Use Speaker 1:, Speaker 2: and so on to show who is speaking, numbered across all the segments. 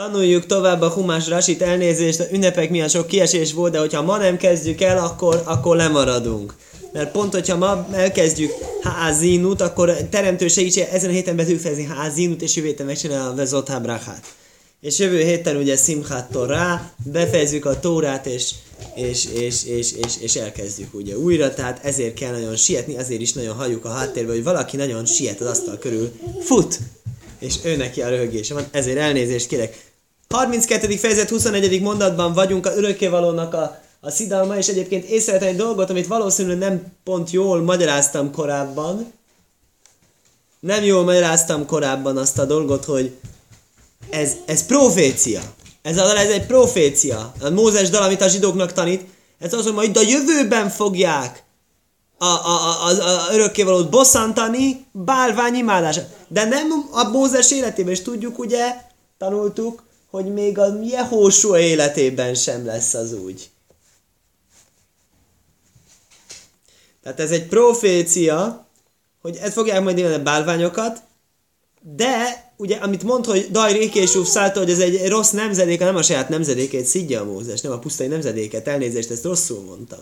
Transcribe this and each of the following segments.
Speaker 1: Tanuljuk tovább a Humás Rasit, elnézést, a ünnepek miatt sok kiesés volt, de hogyha ma nem kezdjük el, akkor, akkor lemaradunk. Mert pont, hogyha ma elkezdjük házinut, akkor teremtő segítség ezen a héten be tudjuk fejezni házinut, és jövő héten megcsinál a vezot hábrachát. És jövő héten ugye Simchat Torá, befejezzük a Tórát, és, és, és, és, és, és elkezdjük ugye újra, tehát ezért kell nagyon sietni, azért is nagyon halljuk a háttérbe, hogy valaki nagyon siet az asztal körül, fut, és ő neki a röhögése van, ezért elnézést kérek. 32. fejezet 21. mondatban vagyunk a örökkévalónak a, a szidalma, és egyébként észrevettem egy dolgot, amit valószínűleg nem pont jól magyaráztam korábban. Nem jól magyaráztam korábban azt a dolgot, hogy ez, ez profécia. Ez, a, ez egy profécia. A Mózes dal, amit a zsidóknak tanít, ez az, hogy majd a jövőben fogják a, a, a, a, a örökkévalót bosszantani bálvány imádása. De nem a Mózes életében, és tudjuk ugye, tanultuk, hogy még a Jehósua életében sem lesz az úgy. Tehát ez egy profécia, hogy ezt fogják majd élni a bálványokat, de ugye, amit mond, hogy Daj Rékésúf szállta, hogy ez egy rossz nemzedék, nem a saját nemzedékét szidja a Mózes, nem a pusztai nemzedéket, elnézést, ezt rosszul mondtam.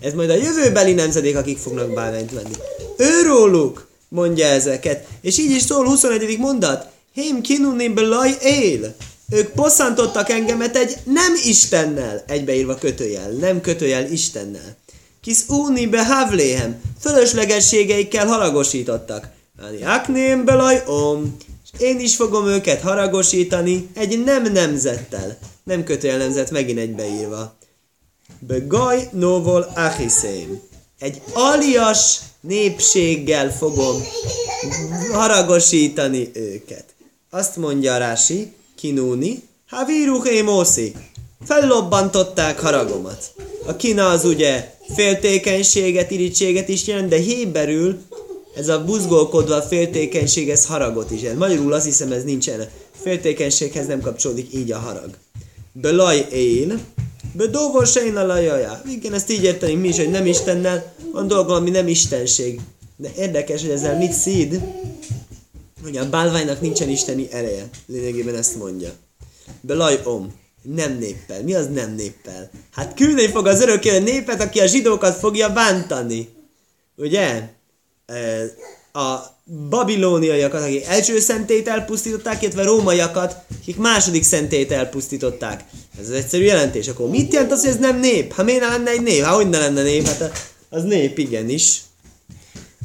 Speaker 1: Ez majd a jövőbeli nemzedék, akik fognak bálványt venni. Őróluk mondja ezeket. És így is szól 21. mondat. Hém kinunim belaj él. Ők bosszantottak engemet egy nem Istennel, egybeírva kötőjel, nem kötőjel Istennel. Kis úni behavléhem, fölöslegességeikkel haragosítottak. Akném belaj om, és én is fogom őket haragosítani egy nem nemzettel. Nem kötőjel nemzet, megint egybeírva. Begaj novol achiszém. Egy alias népséggel fogom haragosítani őket. Azt mondja Rási, kinúni, ha víruhé mószi. Fellobbantották haragomat. A kina az ugye féltékenységet, irítséget is jelent, de héberül ez a buzgolkodva féltékenység, ez haragot is jelent. Magyarul azt hiszem ez nincsen. Féltékenységhez nem kapcsolódik így a harag. Belaj él, bedóvol sejn a lajaja. Igen, ezt így érteni mi is, hogy nem Istennel, van dolga, ami nem Istenség. De érdekes, hogy ezzel mit szíd, hogy a bálványnak nincsen isteni ereje. Lényegében ezt mondja. Belaj om. Nem néppel. Mi az nem néppel? Hát küldeni fog az örökké népet, aki a zsidókat fogja bántani. Ugye? A babilóniaiakat, akik első szentét elpusztították, illetve rómaiakat, akik második szentét elpusztították. Ez az egyszerű jelentés. Akkor mit jelent az, hogy ez nem nép? Ha miért lenne egy nép? Ha hogy ne lenne nép? Hát az nép igenis.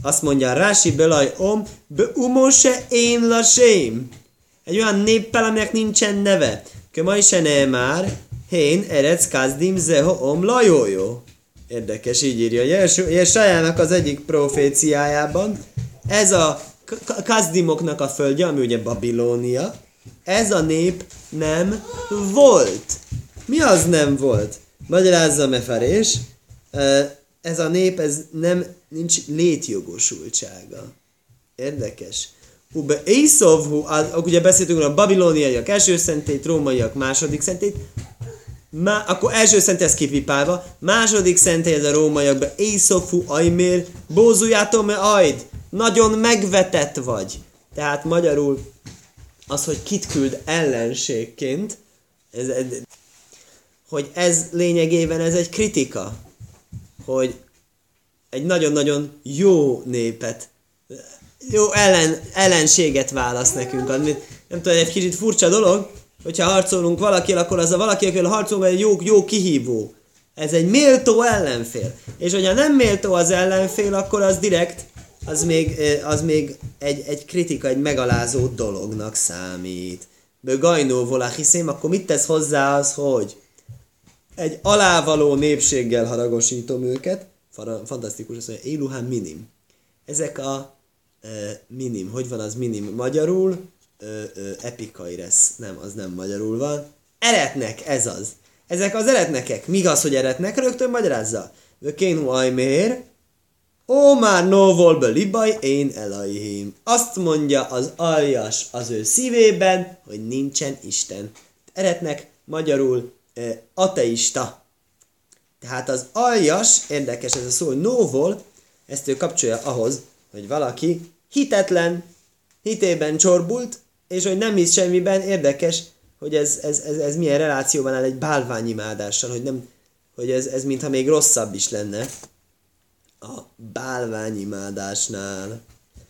Speaker 1: Azt mondja Rási Belaj Om, be umose én lasém. Egy olyan néppel, aminek nincsen neve. Kömaj se már, hén erec kazdim zeho om lajójó. Érdekes, így írja. Jesajának az egyik proféciájában. Ez a kazdimoknak a földje, ami ugye Babilónia. Ez a nép nem volt. Mi az nem volt? Magyarázza Meferés. Ez a nép, ez nem nincs létjogosultsága. Érdekes. Ube Észovhu, ugye beszéltünk a babilóniaiak első szentét, rómaiak második szentét, Má, akkor első szent ez kipipálva, második szent ez a rómaiakban, Észofú ajmér, bózujátom me ajd, nagyon megvetett vagy. Tehát magyarul az, hogy kit küld ellenségként, ez, ez, hogy ez lényegében ez egy kritika, hogy egy nagyon-nagyon jó népet, jó ellen, ellenséget választ nekünk. Nem tudom, egy kicsit furcsa dolog, hogyha harcolunk valaki, akkor az a valaki, akivel harcolunk, egy jó, jó kihívó. Ez egy méltó ellenfél. És hogyha nem méltó az ellenfél, akkor az direkt, az még, az még egy, egy kritika, egy megalázó dolognak számít. Gajnó volá hiszém, akkor mit tesz hozzá az, hogy egy alávaló népséggel haragosítom őket, fantasztikus, azt mondja, éluhán minim. Ezek a e, minim, hogy van az minim magyarul? E, e, epikai lesz, nem, az nem magyarul van. Eretnek, ez az. Ezek az eretnekek. Míg az, hogy eretnek, rögtön magyarázza. Kénu ajmér, Ó már no volbe libaj, én elaihim. Azt mondja az aljas az ő szívében, hogy nincsen Isten. Eretnek magyarul ateista. Tehát az aljas, érdekes ez a szó, nóvol, ezt ő kapcsolja ahhoz, hogy valaki hitetlen, hitében csorbult, és hogy nem hisz semmiben, érdekes, hogy ez, ez, ez, ez milyen relációban áll egy bálványimádással, hogy, nem, hogy ez, ez mintha még rosszabb is lenne a bálványimádásnál.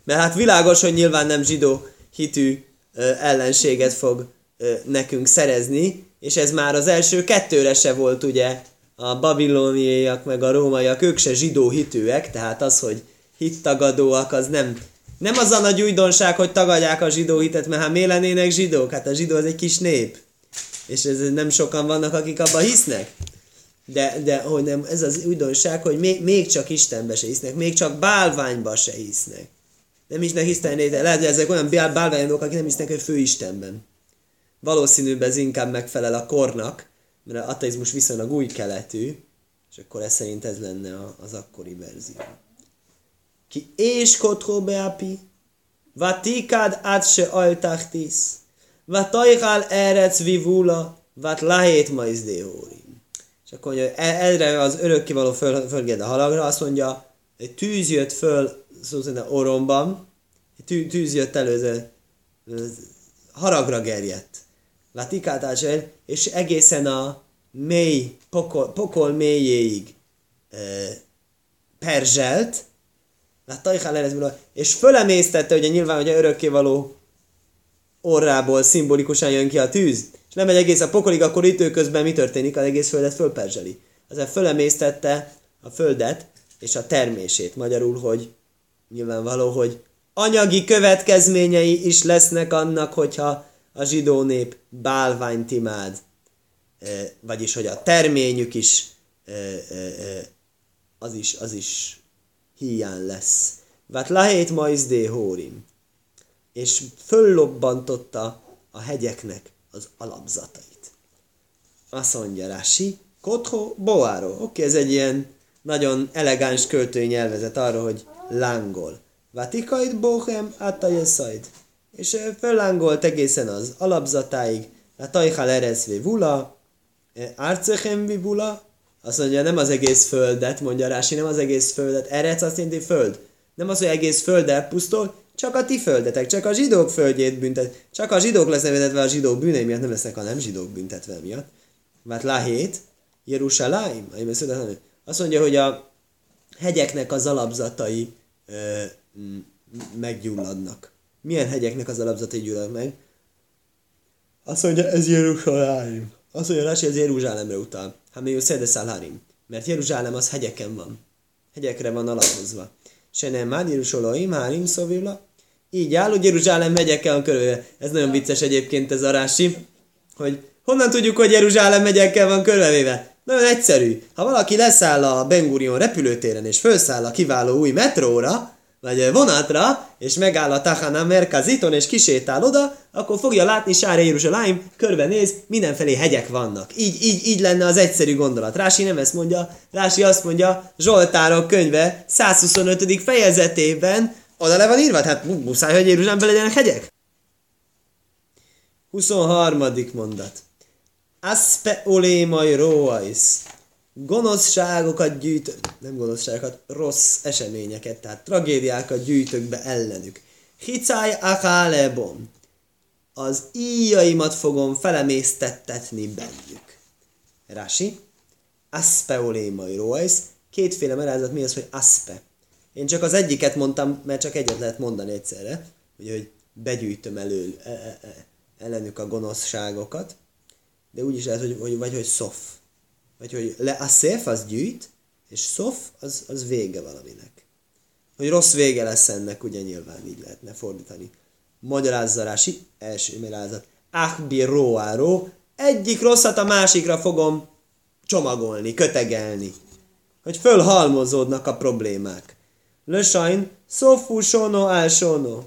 Speaker 1: Mert hát világos, hogy nyilván nem zsidó hitű ö, ellenséget fog ö, nekünk szerezni, és ez már az első kettőre se volt ugye a babiloniaiak meg a rómaiak, ők se zsidó hitűek, tehát az, hogy hittagadóak, az nem, nem az a nagy újdonság, hogy tagadják a zsidó hitet, mert hát miért lennének zsidók? Hát a zsidó az egy kis nép. És ez nem sokan vannak, akik abban hisznek. De, de hogy nem, ez az újdonság, hogy még, még csak Istenbe se hisznek, még csak bálványba se hisznek. Nem hisznek Isten léte. Lehet, hogy ezek olyan bálványok, akik nem hisznek, hogy főistenben. Valószínűbb ez inkább megfelel a kornak, mert az ateizmus viszonylag új keletű, és akkor ez szerint ez lenne az akkori verzió. Ki és kotro beapi, vatikád át se ajtachtis, vatajkál erec vivula, vat lahét majzdéhórim. És akkor mondja, erre az örökkivaló föl, fölged a halagra, azt mondja, egy tűz jött föl, szó szerint oromban, egy tűz jött elő, haragra gerjedt. Vatikát és egészen a mély, pokol, pokol mélyéig e, perzselt, és fölemésztette, ugye nyilván, hogy a örökkévaló orrából szimbolikusan jön ki a tűz, és nem egy egész a pokolig, akkor időközben mi történik? Az egész földet fölperzseli. Azért fölemésztette a földet és a termését. Magyarul, hogy nyilvánvaló, hogy anyagi következményei is lesznek annak, hogyha a zsidó nép bálványt imád vagyis hogy a terményük is az is, az is hiány lesz. Vát lahét maizdé hórim. És föllobbantotta a hegyeknek az alapzatait. Azt mondja Rási, Kotho Boáro. Oké, okay, ez egy ilyen nagyon elegáns költői nyelvezet arra, hogy lángol. Vatikait bohem átajeszaid. És föllángolt egészen az alapzatáig, a tajhal ereszvé vula, Árcechem vibula, azt mondja, nem az egész földet, mondja Rási, nem az egész földet. Erec azt jelenti föld. Nem az, hogy egész földet pusztul, csak a ti földetek, csak a zsidók földjét büntet. Csak a zsidók lesznek büntetve a zsidók bűnei miatt, nem lesznek a nem zsidók büntetve miatt. Mert Lahét, Jerusalaim, azt mondja, hogy a hegyeknek az alapzatai ö, meggyulladnak. Milyen hegyeknek az alapzatai gyulladnak meg? Azt mondja, ez Jerusalaim. Az, hogy a Rasi az Jeruzsálemre utal. Hát még Szedeszálhárim. Mert Jeruzsálem az hegyeken van. Hegyekre van alapozva. Se nem már Jeruzsolaim, hárim szovilla. Így áll, hogy Jeruzsálem hegyekkel van körülve. Ez nagyon vicces egyébként ez a Rási, hogy honnan tudjuk, hogy Jeruzsálem megyekkel van körülvéve? Nagyon egyszerű. Ha valaki leszáll a Ben Gurion repülőtéren és felszáll a kiváló új metróra, vagy vonatra, és megáll a Tahana Merkaziton, és kisétál oda, akkor fogja látni Sára Jeruzsálem, körbenéz, mindenfelé hegyek vannak. Így, így, így lenne az egyszerű gondolat. Rási nem ezt mondja, Rási azt mondja, Zsoltárok könyve 125. fejezetében, oda le van írva, tehát muszáj, hogy Jeruzsálemben legyenek hegyek. 23. mondat. Aspe olémai róais gonoszságokat gyűjtök, nem gonoszságokat, rossz eseményeket, tehát tragédiákat gyűjtök be ellenük. Hicáj akálebom. Az íjaimat fogom felemésztettetni bennük. Rási. Aspeolémai roajsz. Kétféle merázat mi az, hogy aspe. Én csak az egyiket mondtam, mert csak egyet lehet mondani egyszerre, ugye, hogy begyűjtöm elő e, e, e, ellenük a gonoszságokat, de úgy is lehet, hogy, hogy vagy hogy szof vagy hogy le a széf az gyűjt, és szof az, az vége valaminek. Hogy rossz vége lesz ennek, ugye nyilván így lehetne fordítani. Magyarázzarási, első magyarázat. Ahbi roáró, egyik rosszat a másikra fogom csomagolni, kötegelni. Hogy fölhalmozódnak a problémák. Lösajn, szofu sono al sono.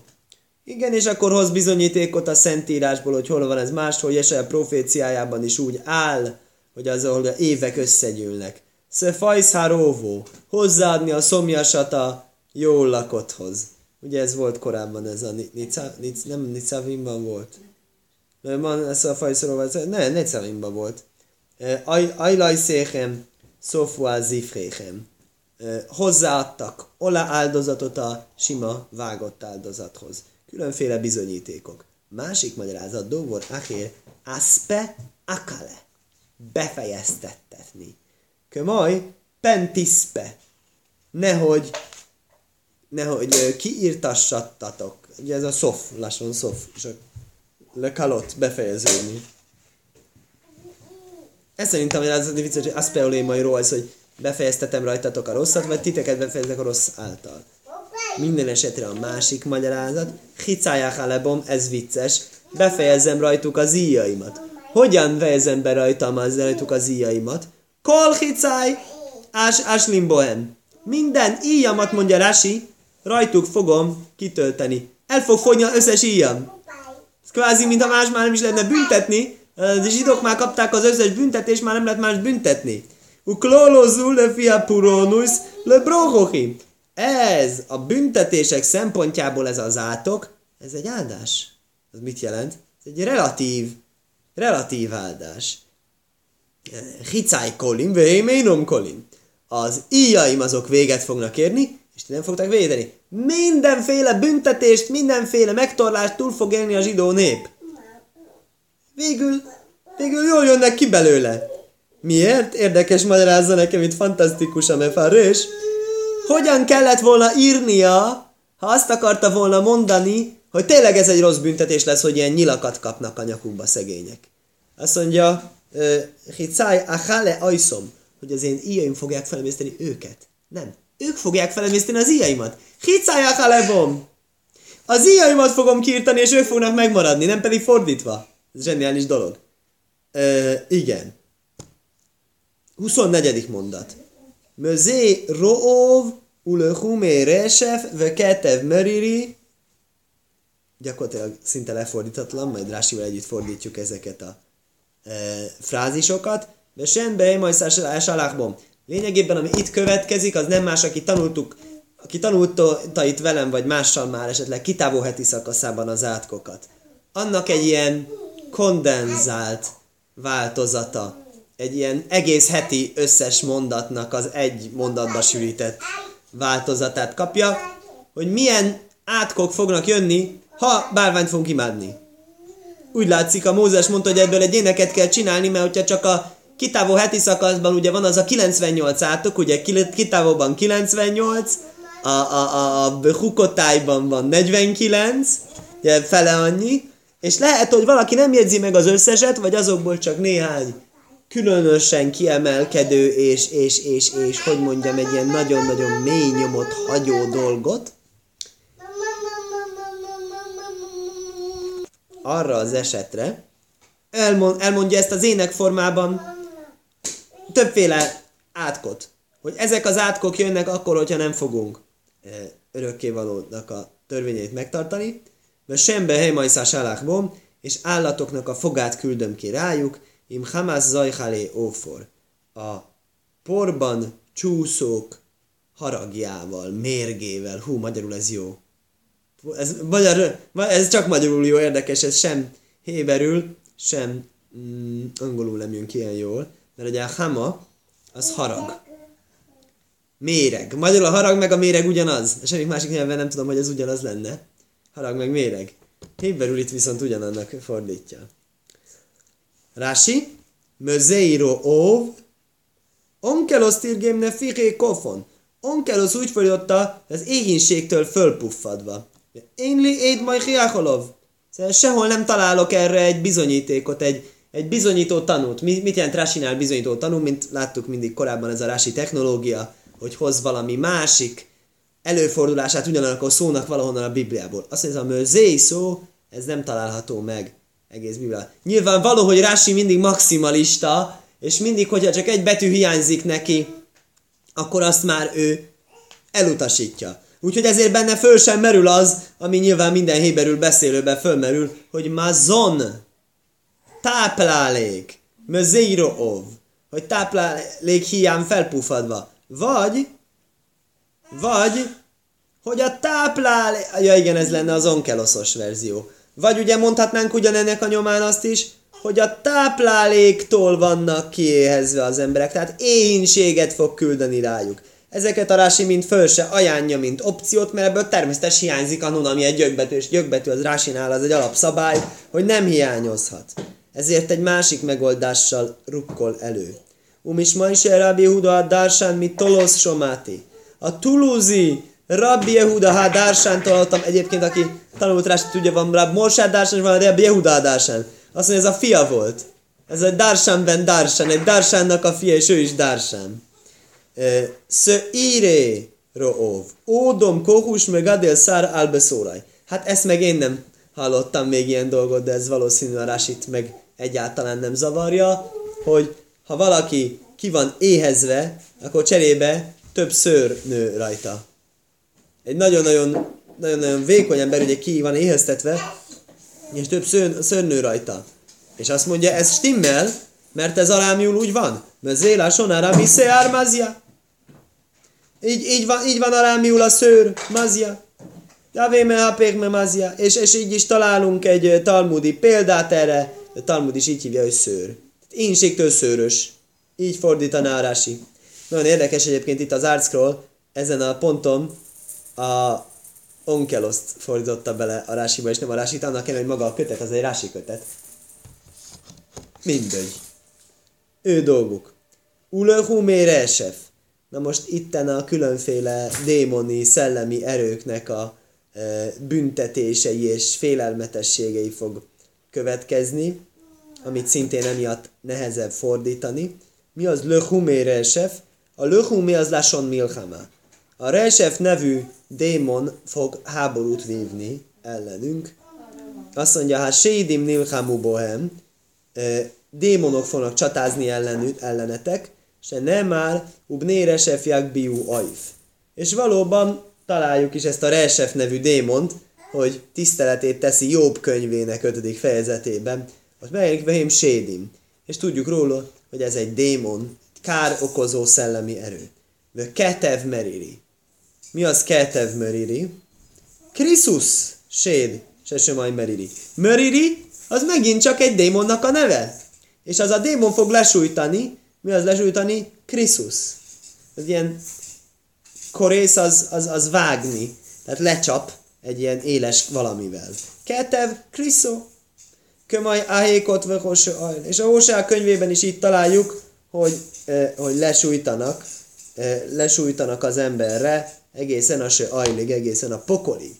Speaker 1: Igen, és akkor hoz bizonyítékot a Szentírásból, hogy hol van ez máshol, Jesel proféciájában is úgy áll, hogy az, ahol évek összegyűlnek. Szefajszháróvó, hozzáadni a szomjasat a jól lakotthoz. Ugye ez volt korábban, ez a nica, nic, nem Nicavimban volt. Nem, van ez a fajszoróval, ne, Nicavimban volt. Ajlaj széchem, szofuá zifréchem. Hozzáadtak ola áldozatot a sima vágott áldozathoz. Különféle bizonyítékok. Másik magyarázat, dovor achér, aspe akale. Befejeztettetni. Kömaj, pentispe. Nehogy, nehogy kiírtassattatok. Ugye ez a szof, lassan szof, és a le kalott, befejeződni. Ez szerintem az vicces, hogy aspeolémairól az, hogy befejeztetem rajtatok a rosszat, vagy titeket befejezek a rossz által. Minden esetre a másik magyarázat, hicáják alebom, ez vicces, befejezem rajtuk az íjaimat. Hogyan fejezem be rajtam az rajtuk az íjaimat? Kol hicáj, ás, áslim bohem. Minden íjamat, mondja Rasi, rajtuk fogom kitölteni. El fog fogyni az összes íjam. Ez kvázi, mintha más már nem is lehetne büntetni, a zsidók már kapták az összes büntetést, már nem lehet más büntetni. Uklólózul le fia purónusz le brohochi. Ez a büntetések szempontjából ez az átok, ez egy áldás. Ez mit jelent? Ez egy relatív, relatív áldás. Hicáj kolim, véménom kolim. Az íjaim azok véget fognak érni, és nem fogtak védeni. Mindenféle büntetést, mindenféle megtorlást túl fog élni a zsidó nép. Végül, végül jól jönnek ki belőle. Miért? Érdekes magyarázza nekem itt fantasztikus a mefarős. Hogyan kellett volna írnia, ha azt akarta volna mondani, hogy tényleg ez egy rossz büntetés lesz, hogy ilyen nyilakat kapnak a nyakukba szegények. Azt mondja, Hicáj achale ajszom, hogy az én íjaim fogják felemészteni őket. Nem. Ők fogják felemészteni az íjaimat. Hicáj achale bom. Az íjaimat fogom kiirtani, és ők fognak megmaradni, nem pedig fordítva. Ez zseniális dolog. Ö, igen. 24. mondat. Mözé roov ulehumé resef ve ketev meriri gyakorlatilag szinte lefordítatlan, majd Rásival együtt fordítjuk ezeket a e, frázisokat. De sen be majd salachbom. Lényegében, ami itt következik, az nem más, aki tanultuk, aki tanulta itt velem, vagy mással már esetleg kitávó heti szakaszában az átkokat. Annak egy ilyen kondenzált változata. Egy ilyen egész heti összes mondatnak az egy mondatba sűrített változatát kapja, hogy milyen átkok fognak jönni, ha bárványt fogunk imádni. Úgy látszik, a Mózes mondta, hogy ebből egy éneket kell csinálni, mert hogyha csak a kitávó heti szakaszban ugye van az a 98 átok, ugye kitávóban 98, a, a, a, a hukotájban van 49, ugye fele annyi, és lehet, hogy valaki nem jegyzi meg az összeset, vagy azokból csak néhány különösen kiemelkedő és, és, és, és, hogy mondjam, egy ilyen nagyon-nagyon mély nyomot hagyó dolgot, arra az esetre, elmond, elmondja ezt az ének formában többféle átkot. Hogy ezek az átkok jönnek akkor, hogyha nem fogunk örökkévalónak a törvényét megtartani, mert sembe helymajszás alákbom, és állatoknak a fogát küldöm ki rájuk, im hamas zajhalé ófor. A porban csúszók haragjával, mérgével, hú, magyarul ez jó. Ez, magyar, ez csak magyarul jó, érdekes, ez sem héberül, sem mm, angolul nem jön ki ilyen jól, mert ugye a hama, az harag. Méreg. Magyarul a harag meg a méreg ugyanaz. Semmi másik nyelven nem tudom, hogy ez ugyanaz lenne. Harag meg méreg. Héberül itt viszont ugyanannak fordítja. Rási, Mözeiro óv, Onkelos tirgémne fiché kofon. Onkelos úgy fordította, az éhínségtől fölpuffadva. Énli éd majd hiákolov. Szóval sehol nem találok erre egy bizonyítékot, egy, egy bizonyító tanút. Mi, mit jelent Rásinál bizonyító tanú, mint láttuk mindig korábban ez a Rási technológia, hogy hoz valami másik előfordulását ugyanakkor szónak valahonnan a Bibliából. Azt mondja, ez a mözéi szó, ez nem található meg egész Biblia. Nyilván való, hogy Rási mindig maximalista, és mindig, hogyha csak egy betű hiányzik neki, akkor azt már ő elutasítja. Úgyhogy ezért benne föl sem merül az, ami nyilván minden héberül beszélőben fölmerül, hogy mazon, táplálék, ov, hogy táplálék hiány felpufadva. Vagy, vagy, hogy a táplálék, ja igen, ez lenne az onkeloszos verzió. Vagy ugye mondhatnánk ugyanennek a nyomán azt is, hogy a tápláléktól vannak kiéhezve az emberek, tehát éhínséget fog küldeni rájuk. Ezeket a Rási mind föl se ajánlja, mint opciót, mert ebből természetes hiányzik a nun, ami egy gyökbetű, és gyökbetű az Rásinál az egy alapszabály, hogy nem hiányozhat. Ezért egy másik megoldással rukkol elő. Umis ma is Rabbi Yehuda a Darsán, mi Tolosz Somáti. A Tuluzi Rabbi Yehuda ha Darsán találtam egyébként, aki tanult rá, tudja, van Rabbi Moshe Darsán, és van Rabbi Yehuda Darsán. Azt mondja, ez a fia volt. Ez egy Darsán ben Darsán, egy Darsánnak a fia, és ő is Darsán. Szö íré roov. Ódom kohus meg adél szár albeszóraj. Hát ezt meg én nem hallottam még ilyen dolgot, de ez valószínű a Rásit meg egyáltalán nem zavarja, hogy ha valaki ki van éhezve, akkor cserébe több szőr nő rajta. Egy nagyon-nagyon nagyon-nagyon vékony ember ugye ki van éheztetve, és több szőr, szőr nő rajta. És azt mondja, ez stimmel, mert ez alámiul úgy van. Mert zéla sonára mi ármázja. Így, így, van, így van a szőr, mazja. Javé me hapék me mazja. És, és így is találunk egy talmudi példát erre. A talmud is így hívja, hogy szőr. Ínségtől szőrös. Így fordítaná a Rási. Nagyon érdekes egyébként itt az Artscroll, ezen a ponton a Onkeloszt fordította bele a Rásiba, és nem a Rásit, annak kell, hogy maga a kötet, az egy Rási kötet. Mindegy. Ő dolguk. Ulöhumére esef. Na most itten a különféle démoni, szellemi erőknek a e, büntetései és félelmetességei fog következni, amit szintén emiatt nehezebb fordítani. Mi az löhumé resef? A löhumé az lason milchama. A resef nevű démon fog háborút vívni ellenünk. Azt mondja, hát sédim nilchamu bohem, e, démonok fognak csatázni ellenük, ellenetek, se nem már ubné resef biú aif. És valóban találjuk is ezt a Resef nevű démont, hogy tiszteletét teszi Jobb könyvének 5. fejezetében. Most megjelenik Vehém Sédim. És tudjuk róla, hogy ez egy démon, kár okozó szellemi erő. De Ketev Meriri. Mi az Ketev Meriri? Krisus Séd, se sem Meriri. Meriri, az megint csak egy démonnak a neve. És az a démon fog lesújtani, mi az lesújtani? Krisus. Ez ilyen korész az, az, az vágni, tehát lecsap egy ilyen éles valamivel. Ketev, kriszó, kömaj ahékot vöhoső És a Hósea könyvében is itt találjuk, hogy, eh, hogy lesújtanak, eh, lesújtanak az emberre egészen a se ajlig, egészen a pokolig.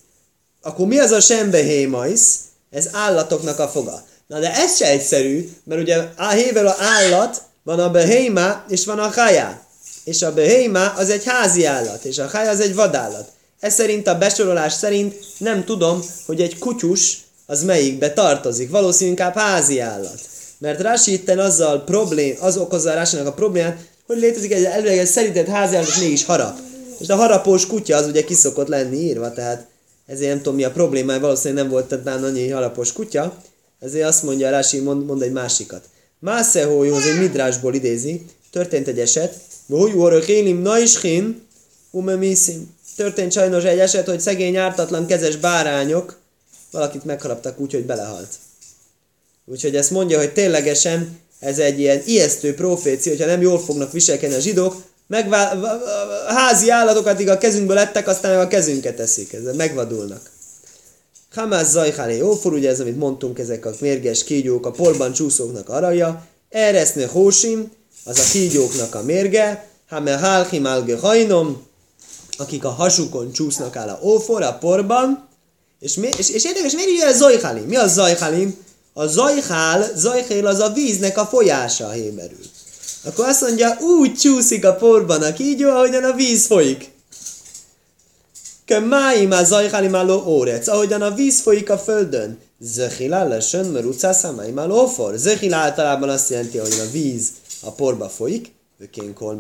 Speaker 1: Akkor mi az a sembehémaisz? Ez állatoknak a foga. Na de ez se egyszerű, mert ugye a hével a állat, van a behéma, és van a hajá. És a behéma az egy házi állat, és a hajá az egy vadállat. Ez szerint a besorolás szerint nem tudom, hogy egy kutyus az melyikbe tartozik. Valószínűleg inkább házi állat. Mert Rási itten azzal problém, az okozza Rásinak a problémát, hogy létezik egy előleges házi állat, mégis harap. És a harapós kutya az ugye kiszokott lenni írva, tehát ezért nem tudom mi a probléma, valószínűleg nem volt tehát annyi harapós kutya, ezért azt mondja Rási, mond, mond egy másikat. Mászehójú, az egy midrásból idézi, történt egy eset, Hójú orökélim na is hin, umemiszim. Történt sajnos egy eset, hogy szegény ártatlan kezes bárányok valakit megharaptak úgy, hogy belehalt. Úgyhogy ezt mondja, hogy ténylegesen ez egy ilyen ijesztő profécia, hogyha nem jól fognak viselkedni a zsidók, megvá- házi állatokat a kezünkből lettek, aztán meg a kezünket teszik, ezzel megvadulnak. Hamász zajhálé ófor, ugye ez, amit mondtunk, ezek a mérges kígyók, a porban csúszóknak araja, ereszne hósim, az a kígyóknak a mérge, hame hálhim hajnom, akik a hasukon csúsznak áll a ófor, a porban, és, mi, és, és érdekes, miért így a zajhálim? Mi a zajhálim? A zajhál, zajhél az a víznek a folyása a héberül. Akkor azt mondja, úgy csúszik a porban a kígyó, ahogyan a víz folyik. Kemáim a zajhalimáló órec, ahogyan a víz folyik a földön. Zöhilá lesen, mert utcászámáim a lófor. Zöhil általában azt jelenti, hogy a víz a porba folyik. Kol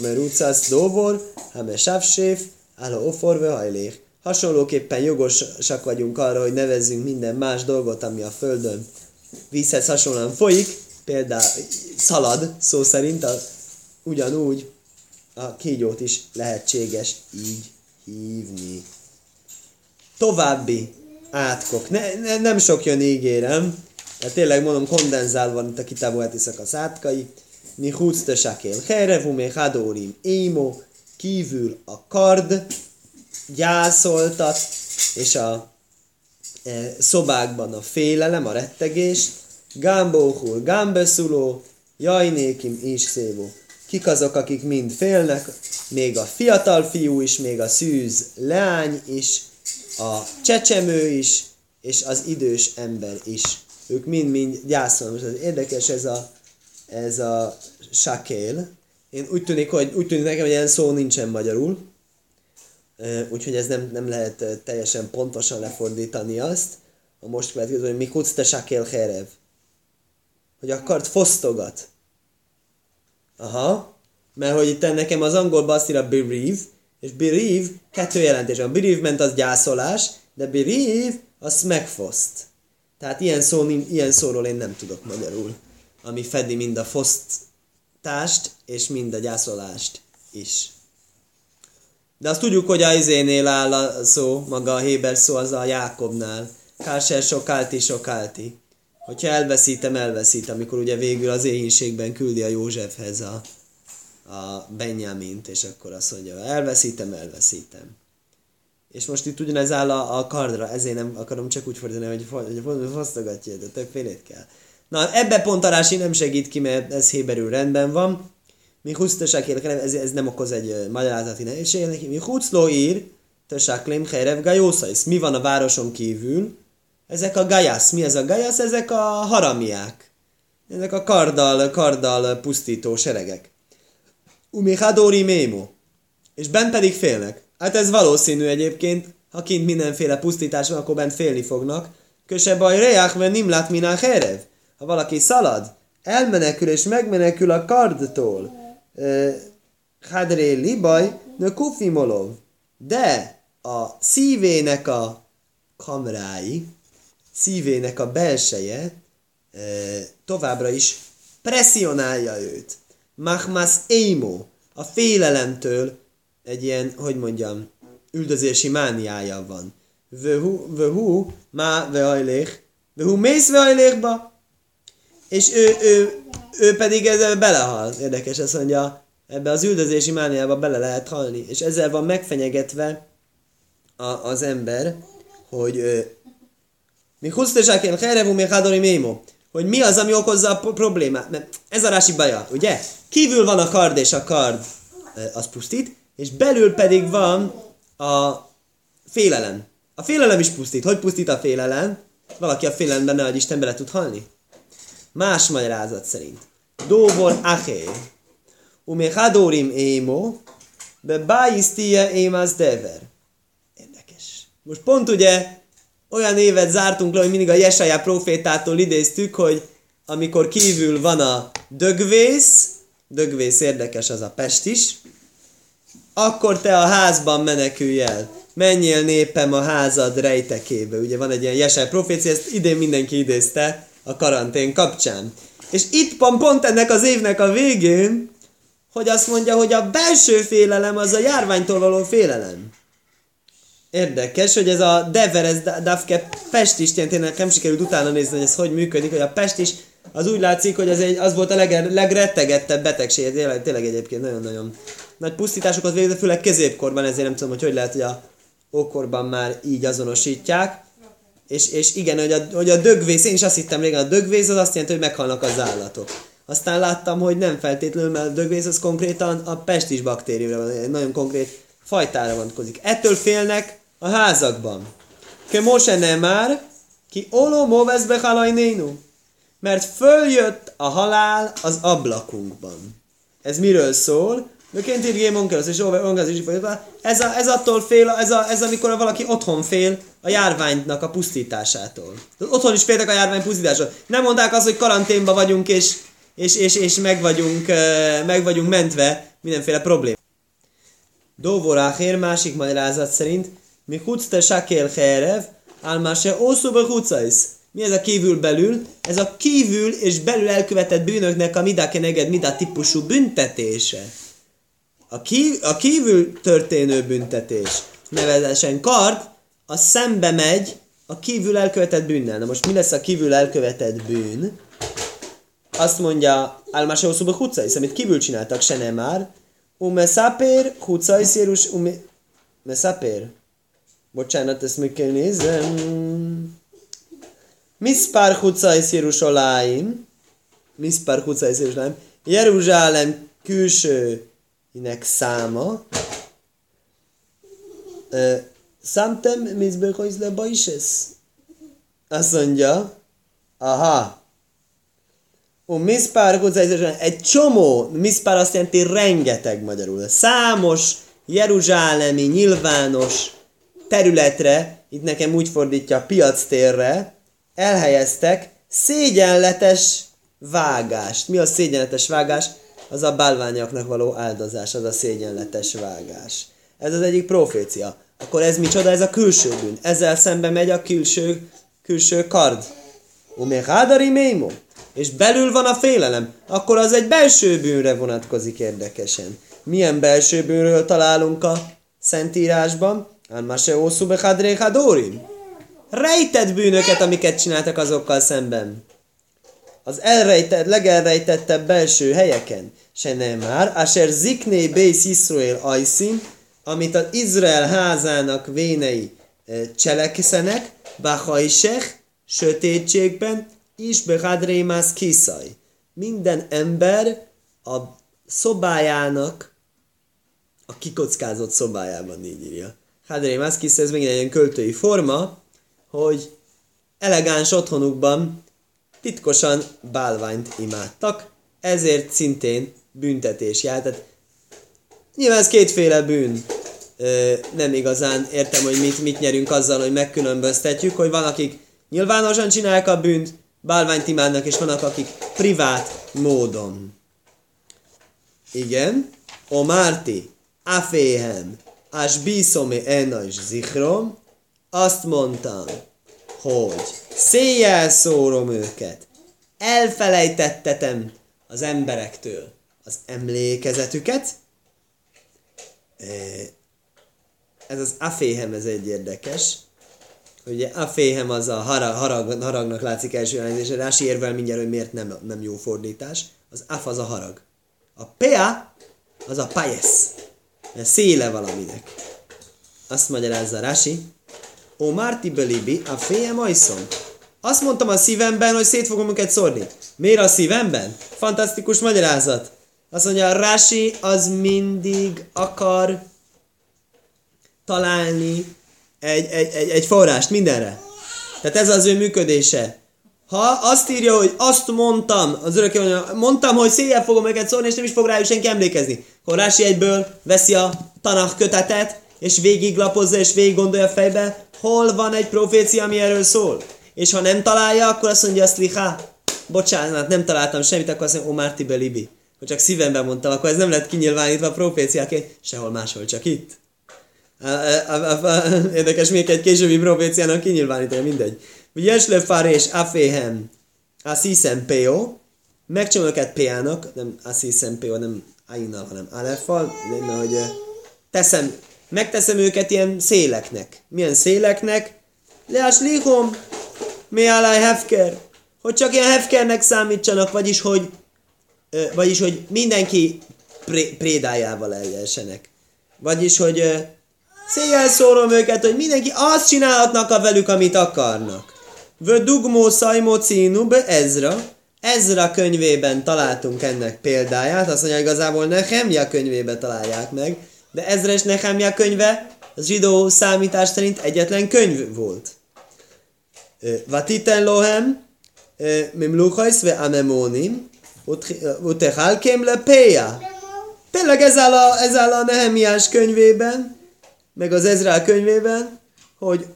Speaker 1: merúcász dóvor, hame sávséf, álló ofor hajlék. Hasonlóképpen jogosak vagyunk arra, hogy nevezzünk minden más dolgot, ami a földön vízhez hasonlóan folyik, például szalad, szó szerint, a, ugyanúgy a kígyót is lehetséges így hívni. További átkok. Ne, ne, nem sok jön, ígérem. Tehát tényleg mondom, kondenzálva van itt a kitábú az átkai. Mi húcte sakél. Herevumé hadórim. Émo. kívül a kard gyászoltat, és a e, szobákban a félelem, a rettegés, gámbóhul, gámbeszuló, jajnékim is szévó. Kik azok, akik mind félnek, még a fiatal fiú is, még a szűz leány is, a csecsemő is, és az idős ember is. Ők mind-mind gyászolnak. Most érdekes ez a, ez a sakél. Én úgy tűnik, hogy úgy tűnik nekem, hogy ilyen szó nincsen magyarul. Úgyhogy ez nem, nem lehet teljesen pontosan lefordítani azt. A most következő, hogy mi te sakél herev. Hogy a kart fosztogat. Aha. Mert hogy itt nekem az angolban azt írja bereave, és bereave kettő jelentés van. Bereavement az gyászolás, de bereave az megfoszt. Tehát ilyen, szó, ilyen szóról én nem tudok magyarul, ami fedi mind a fosztást és mind a gyászolást is. De azt tudjuk, hogy a izénél áll a szó, maga a Héber szó, az a Jákobnál. Kárser sokálti, sokálti. Hogyha elveszítem, elveszít, amikor ugye végül az éhínségben küldi a Józsefhez a, a Benyamint, és akkor azt mondja, elveszítem, elveszítem. És most itt ugyanez áll a, a kardra, ezért nem akarom csak úgy fordítani, hogy, hogy fosztogatja, de többfélét kell. Na, ebbe pont a Rási nem segít ki, mert ez héberül rendben van. Mi husztasákél, ez, ez nem okoz egy uh, magyarázati nehézséget neki. Mi huszló ír, tösáklém, herev, gajószaisz. Mi van a városon kívül? Ezek a gajász. Mi ez a gajász? Ezek a haramiák. Ezek a kardal, kardal pusztító seregek. Umi hadori mémo. És bent pedig félnek. Hát ez valószínű egyébként, ha kint mindenféle pusztítás van, akkor bent félni fognak. Köse baj reák, mert nem lát minál herev. Ha valaki szalad, elmenekül és megmenekül a kardtól. Hadré libaj, de kufimolov. De a szívének a kamrái, szívének a belseje továbbra is presszionálja őt. Mahmas Eimo, a félelemtől egy ilyen, hogy mondjam, üldözési mániája van. Vöhu, má vehajlék, vöhu mész vehajlékba, és ő, ő, ő pedig ezzel belehal. Érdekes, azt mondja, ebbe az üldözési mániába bele lehet halni. És ezzel van megfenyegetve a, az ember, hogy mi husztesák herevu mi hadori mémo, hogy mi az, ami okozza a problémát. Mert ez a rási baja, ugye? Kívül van a kard, és a kard az pusztít, és belül pedig van a félelem. A félelem is pusztít. Hogy pusztít a félelem? Valaki a félelemben ne, Isten bele tud halni. Más magyarázat szerint. Dóbor aché. Umé hadorim émo, be bájisztia émaz dever. Érdekes. Most pont ugye olyan évet zártunk le, hogy mindig a Jesaja profétától idéztük, hogy amikor kívül van a dögvész, dögvész érdekes az a Pest is, akkor te a házban menekülj el. Menjél népem a házad rejtekébe. Ugye van egy ilyen Jesel profécia, ezt idén mindenki idézte a karantén kapcsán. És itt van pont ennek az évnek a végén, hogy azt mondja, hogy a belső félelem az a járványtól való félelem. Érdekes, hogy ez a Dever, ez Dafke Pest is, tényleg nekem sikerült utána nézni, hogy ez hogy működik, hogy a Pest is, az úgy látszik, hogy ez egy, az volt a leg, legrettegettebb betegség, tényleg, tényleg egyébként nagyon-nagyon nagy pusztításokat végzett, főleg középkorban, ezért nem tudom, hogy hogy lehet, hogy a ókorban már így azonosítják. És, és igen, hogy a, hogy a dögvész, én is azt hittem régen, a dögvész az azt jelenti, hogy meghalnak az állatok. Aztán láttam, hogy nem feltétlenül, mert a dögvész az konkrétan a pestis baktériumra van, egy nagyon konkrét fajtára vonatkozik. Ettől félnek a házakban. Ke mose nem már, ki olo moveszbe halajnénu. Mert följött a halál az ablakunkban. Ez miről szól? De ként ír Monkelos és Ongaz is ez, a, ez attól fél, ez, a, ez amikor valaki otthon fél a járványnak a pusztításától. Otthon is féltek a járvány pusztításától. Nem mondták azt, hogy karanténba vagyunk, és, és, és, és meg, vagyunk, meg vagyunk mentve mindenféle probléma. Dóvoráhér másik magyarázat szerint, mi hucte sakél herev, álmáse ószóba hucajsz. Mi ez a kívül belül? Ez a kívül és belül elkövetett bűnöknek a midakeneged mida típusú büntetése. A, kív, a kívül történő büntetés, nevezesen kard, a szembe megy a kívül elkövetett bűnnel. Na most mi lesz a kívül elkövetett bűn? Azt mondja Álmása Oszóba Hucais, amit kívül csináltak, se nem már, Umeszaper, Hucajsz Jerus, ume... Meszaper. Bocsánat, ezt még kell nézem. Miszpár Hucajsz Jerusalaim. Miszpár Hucajsz Jerusalaim. Jeruzsálem külsőinek száma. Számtem Mizbechojzleba is ez? Azt mondja, aha, Ó, miszpár egy csomó, miszpár azt jelenti rengeteg magyarul. Számos jeruzsálemi nyilvános területre, itt nekem úgy fordítja piac térre, elhelyeztek szégyenletes vágást. Mi a szégyenletes vágás? Az a bálványoknak való áldozás, az a szégyenletes vágás. Ez az egyik profécia. Akkor ez micsoda? Ez a külső bűn. Ezzel szembe megy a külső, külső kard. Umehádari mémo és belül van a félelem, akkor az egy belső bűnre vonatkozik érdekesen. Milyen belső bűnről találunk a Szentírásban? Almase ószú behadré hadorim. Rejtett bűnöket, amiket csináltak azokkal szemben. Az elrejtett, legelrejtettebb belső helyeken. Se nem már, Asher zikné bész Israel ajszin, amit az Izrael házának vénei eh, cselekszenek, Bahaisech, sötétségben, is behadrémász kiszaj. Minden ember a szobájának, a kikockázott szobájában így írja. Hadrémász kiszaj, ez még egy ilyen költői forma, hogy elegáns otthonukban titkosan bálványt imádtak, ezért szintén büntetés jár. Tehát nyilván ez kétféle bűn. Ö, nem igazán értem, hogy mit, mit nyerünk azzal, hogy megkülönböztetjük, hogy van, akik nyilvánosan csinálják a bűnt, bálványt imádnak, és vannak, akik privát módon. Igen, o Márti, aféhem, enna is zichrom, azt mondtam, hogy széjjel szórom őket, elfelejtettetem az emberektől az emlékezetüket. Ez az aféhem, ez egy érdekes. Ugye a féhem az a harag, harag, haragnak látszik első és Rási érvel mindjárt, hogy miért nem, nem jó fordítás. Az af az a harag. A pea az a pajesz. Széle valaminek. Azt magyarázza Rási. Ó Márti Belibi, a féjem ajszom. Azt mondtam a szívemben, hogy szét fogom őket szórni. Miért a szívemben? Fantasztikus magyarázat. Azt mondja, a Rási az mindig akar találni egy, egy, egy, egy forrást mindenre. Tehát ez az ő működése. Ha azt írja, hogy azt mondtam, az örökké mondja, mondtam, hogy széjjel fogom őket szólni, és nem is fog rájuk senki emlékezni. Akkor Rási egyből veszi a tanach kötetet, és végiglapozza, és végig gondolja fejbe, hol van egy profécia, ami erről szól. És ha nem találja, akkor azt mondja, azt liha, bocsánat, nem találtam semmit, akkor azt mondja, o Márti Belibi. Hogy csak szívemben mondtam, akkor ez nem lett kinyilvánítva a proféciáként, sehol máshol, csak itt. Érdekes, még egy későbbi proféciának kinyilvánítani, mindegy. Ugye Esle Farés Aféhem Asisem Peo, megcsinálom őket P-nak, nem Asisem Peo, nem Ainnal, hanem Aleffal, mert hogy teszem, megteszem őket ilyen széleknek. Milyen széleknek? Leás lihom, mi alá hefker. Hogy csak ilyen hefkernek számítsanak, vagyis hogy, vagyis hogy mindenki pré- prédájával eljessenek. Vagyis, hogy Széjjel szórom őket, hogy mindenki azt csinálhatnak a velük, amit akarnak. Vö dugmó szajmó cínu be Ezra. Ezra könyvében találtunk ennek példáját, azt mondja, igazából Nehemja könyvében találják meg, de Ezra és Nehemja könyve az zsidó számítás szerint egyetlen könyv volt. Vatiten lohem, mimluchajsz ve anemónim, utechalkem le péja. Tényleg ez áll a, ez áll a Nehemiás könyvében, meg az Ezrál könyvében, hogy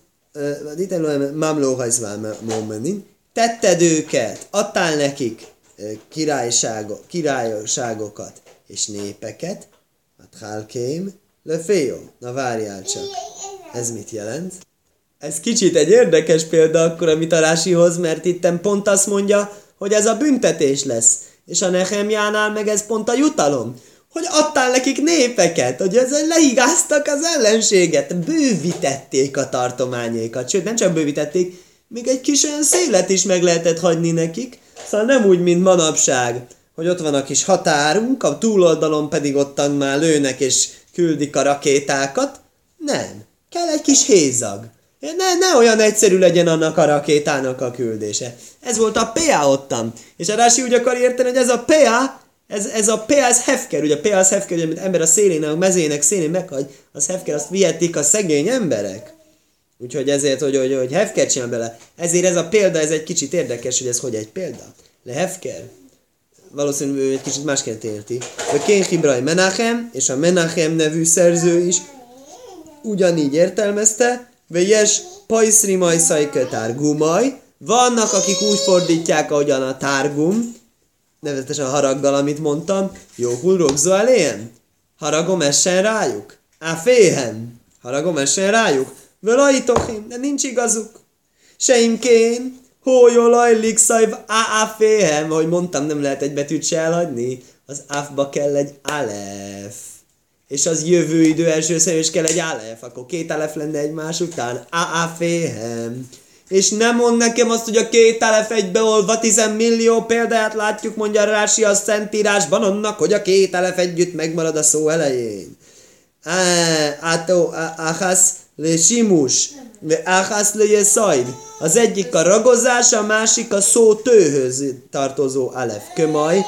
Speaker 1: itt Mamlóhajzván Momenin, tetted őket, adtál nekik királyságok, királyságokat és népeket, hát Hálkém, leféjó. Na várjál csak. Ez mit jelent? Ez kicsit egy érdekes példa akkor, a Rásihoz, mert itt pont azt mondja, hogy ez a büntetés lesz. És a Nehemjánál meg ez pont a jutalom hogy adtál nekik népeket, hogy ezzel leigáztak az ellenséget, bővítették a tartományaikat, sőt nem csak bővítették, még egy kis olyan szélet is meg lehetett hagyni nekik, szóval nem úgy, mint manapság, hogy ott van a kis határunk, a túloldalon pedig ottan már lőnek és küldik a rakétákat. Nem. Kell egy kis hézag. Ne, ne olyan egyszerű legyen annak a rakétának a küldése. Ez volt a PA ottan. És a Rási úgy akar érteni, hogy ez a PA, ez, ez a PA, ez hefker. Ugye a PA az hefker, hogy ember a szélén, a mezének szélén meghagy, az hefker, azt vihetik a szegény emberek. Úgyhogy ezért, hogy, hogy, hogy hefker csinál bele. Ezért ez a példa, ez egy kicsit érdekes, hogy ez hogy egy példa. Le hefker. Valószínűleg ő egy kicsit másként érti. A Kén Hibrai Menachem, és a Menachem nevű szerző is ugyanígy értelmezte, Vegyes pajszri majszajke tárgumaj. Vannak, akik úgy fordítják, ahogyan a tárgum, nevezetesen a haraggal, amit mondtam. Jó hulrogzó eléhen? Haragom essen rájuk? Á, féhen. Haragom essen rájuk? Völajtochim, de nincs igazuk. Seimkén, hójolaj likszajv á féhem, ahogy mondtam, nem lehet egy betűt se elhagyni. Az áfba kell egy alef és az jövő idő első szem, és kell egy alef, akkor két alef lenne egymás után. A, a, féhem. És nem mond nekem azt, hogy a két alef egybeolva 10 millió példát látjuk, mondja Rási a Szentírásban annak, hogy a két alef együtt megmarad a szó elején. Átó, áhász le simus, áhász le jeszajd. Az egyik a ragozás, a másik a szó tőhöz tartozó alef. Kömaj,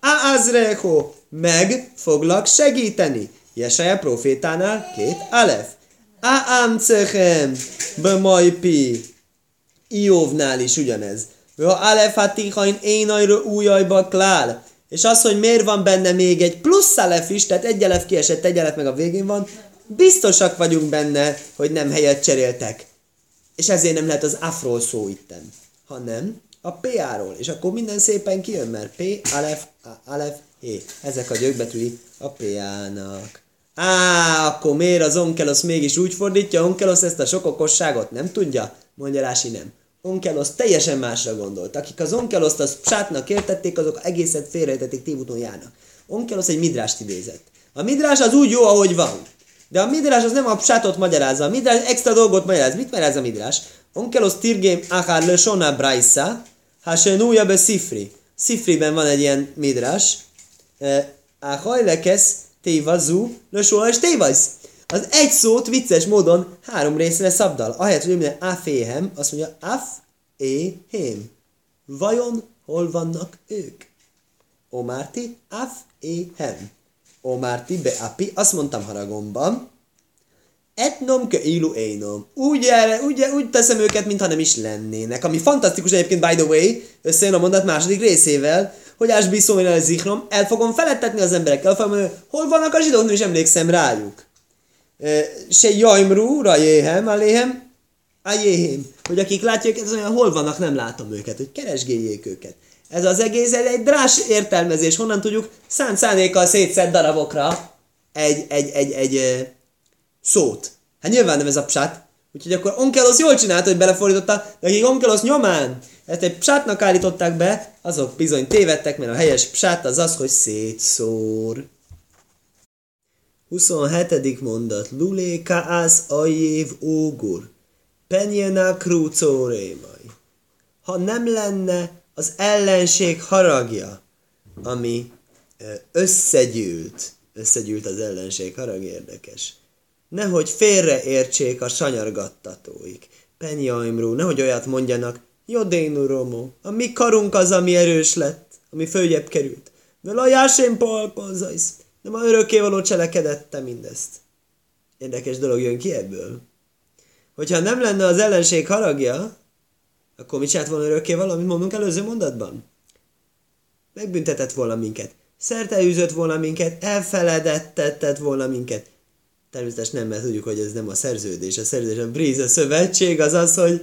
Speaker 1: áázreho, meg foglak segíteni. Jesaja profétánál két alef. Ám cechem, bemajpi. Ióvnál is ugyanez. Ha alef hatihain én ajra újajba klál. És az, hogy miért van benne még egy plusz alef is, tehát egy alef kiesett, egy alef meg a végén van, biztosak vagyunk benne, hogy nem helyet cseréltek. És ezért nem lehet az afról szó itten, hanem a PA-ról. És akkor minden szépen kijön, mert P, alef, alef, é. Ezek a gyökbetűi a PA-nak. Á, akkor miért az onkelosz mégis úgy fordítja? Onkelosz ezt a sok okosságot nem tudja? Mondja Rási nem. Onkelosz teljesen másra gondolt. Akik az onkeloszt az sátnak értették, azok egészet félrejtették, tévúton járnak. Onkelosz egy midrást idézett. A midrás az úgy jó, ahogy van. De a midrás az nem a sátot magyarázza, a midrás extra dolgot magyaráz. Mit magyaráz a midrás? Onkelosz tirgém akár le sona braisa, ha se núja be szifri. Szifriben van egy ilyen midrás. A hajlekesz tévazú, lösóla és tévaz. Az egy szót vicces módon három részre szabdal. Ahelyett, hogy minden aféhem, azt mondja af, é, hém. Vajon hol vannak ők? Omárti, af, é, hem. Omárti, be, api, azt mondtam haragomban. Etnom ke ilu énom. Úgy, erre, úgy, úgy teszem őket, mintha nem is lennének. Ami fantasztikus egyébként, by the way, összejön a mondat második részével, hogy Ásbi szóval zikrom, el fogom felettetni az emberekkel, fogom mondani, hol vannak a zsidók, is emlékszem rájuk. Se jajmru, rajéhem, aléhem, ajéhem. Hogy akik látják, ez olyan, hol vannak, nem látom őket, hogy keresgéljék őket. Ez az egész ez egy drás értelmezés, honnan tudjuk szánt szánékkal szétszed darabokra egy, egy, egy, egy, egy szót. Hát nyilván nem ez a psát. Úgyhogy akkor Onkelos jól csinálta, hogy belefordította, de akik Onkelos nyomán ezt egy psátnak állították be, azok bizony tévedtek, mert a helyes psát az az, hogy szétszór. 27. mondat. Luléka az ajév ógur. Penjena krúcórémai. Ha nem lenne az ellenség haragja, ami összegyűlt, összegyűlt az ellenség harag, érdekes. Nehogy félreértsék a sanyargattatóik. Penjaimrú, nehogy olyat mondjanak, Jodénu Romo, a mi karunk az, ami erős lett, ami följebb került. Vel a jásén polkozajsz, de ma örökkévaló cselekedette mindezt. Érdekes dolog jön ki ebből. Hogyha nem lenne az ellenség haragja, akkor mit csinált volna örökké valamit mondunk előző mondatban? Megbüntetett volna minket. Szerte volna minket, elfeledettetett volna minket. Természetesen nem, mert tudjuk, hogy ez nem a szerződés. A szerződés, a bríz, a szövetség az az, hogy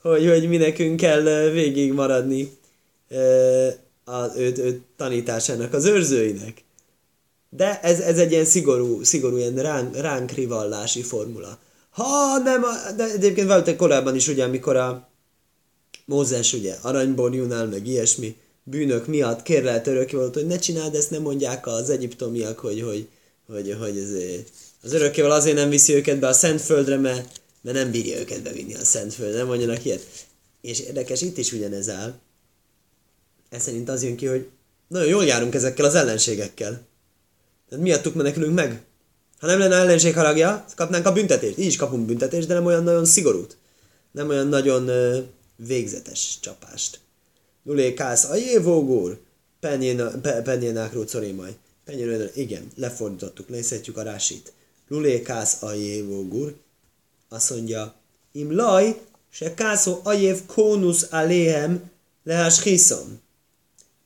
Speaker 1: hogy, hogy mi nekünk kell végig maradni az ő, ő tanításának, az őrzőinek. De ez, ez egy ilyen szigorú, szigorú ilyen ránk, ránk rivallási formula. Ha nem, de egyébként volt korábban is, ugye, amikor a Mózes ugye aranyborjúnál, meg ilyesmi bűnök miatt kérlelt örökkévalót, hogy ne csináld ezt, nem mondják az egyiptomiak, hogy, hogy, hogy, hogy ez, az örökkéval azért nem viszi őket be a Szentföldre, mert mert nem bírja őket bevinni a Szentföldre, nem mondjanak ilyet. És érdekes, itt is ugyanez áll. Ez szerint az jön ki, hogy nagyon jól járunk ezekkel az ellenségekkel. Tehát miattuk menekülünk meg. Ha nem lenne ellenség haragja, kapnánk a büntetést. Így is kapunk büntetést, de nem olyan nagyon szigorút. Nem olyan nagyon ö, végzetes csapást. Lulé kász a jévógúr, penjénák rócorémaj. Penjén, igen, lefordítottuk, leszedjük a rásit. Lulé kász a jévógúr, azt mondja, im laj, se kászó ajév kónusz aléhem lehás hiszom.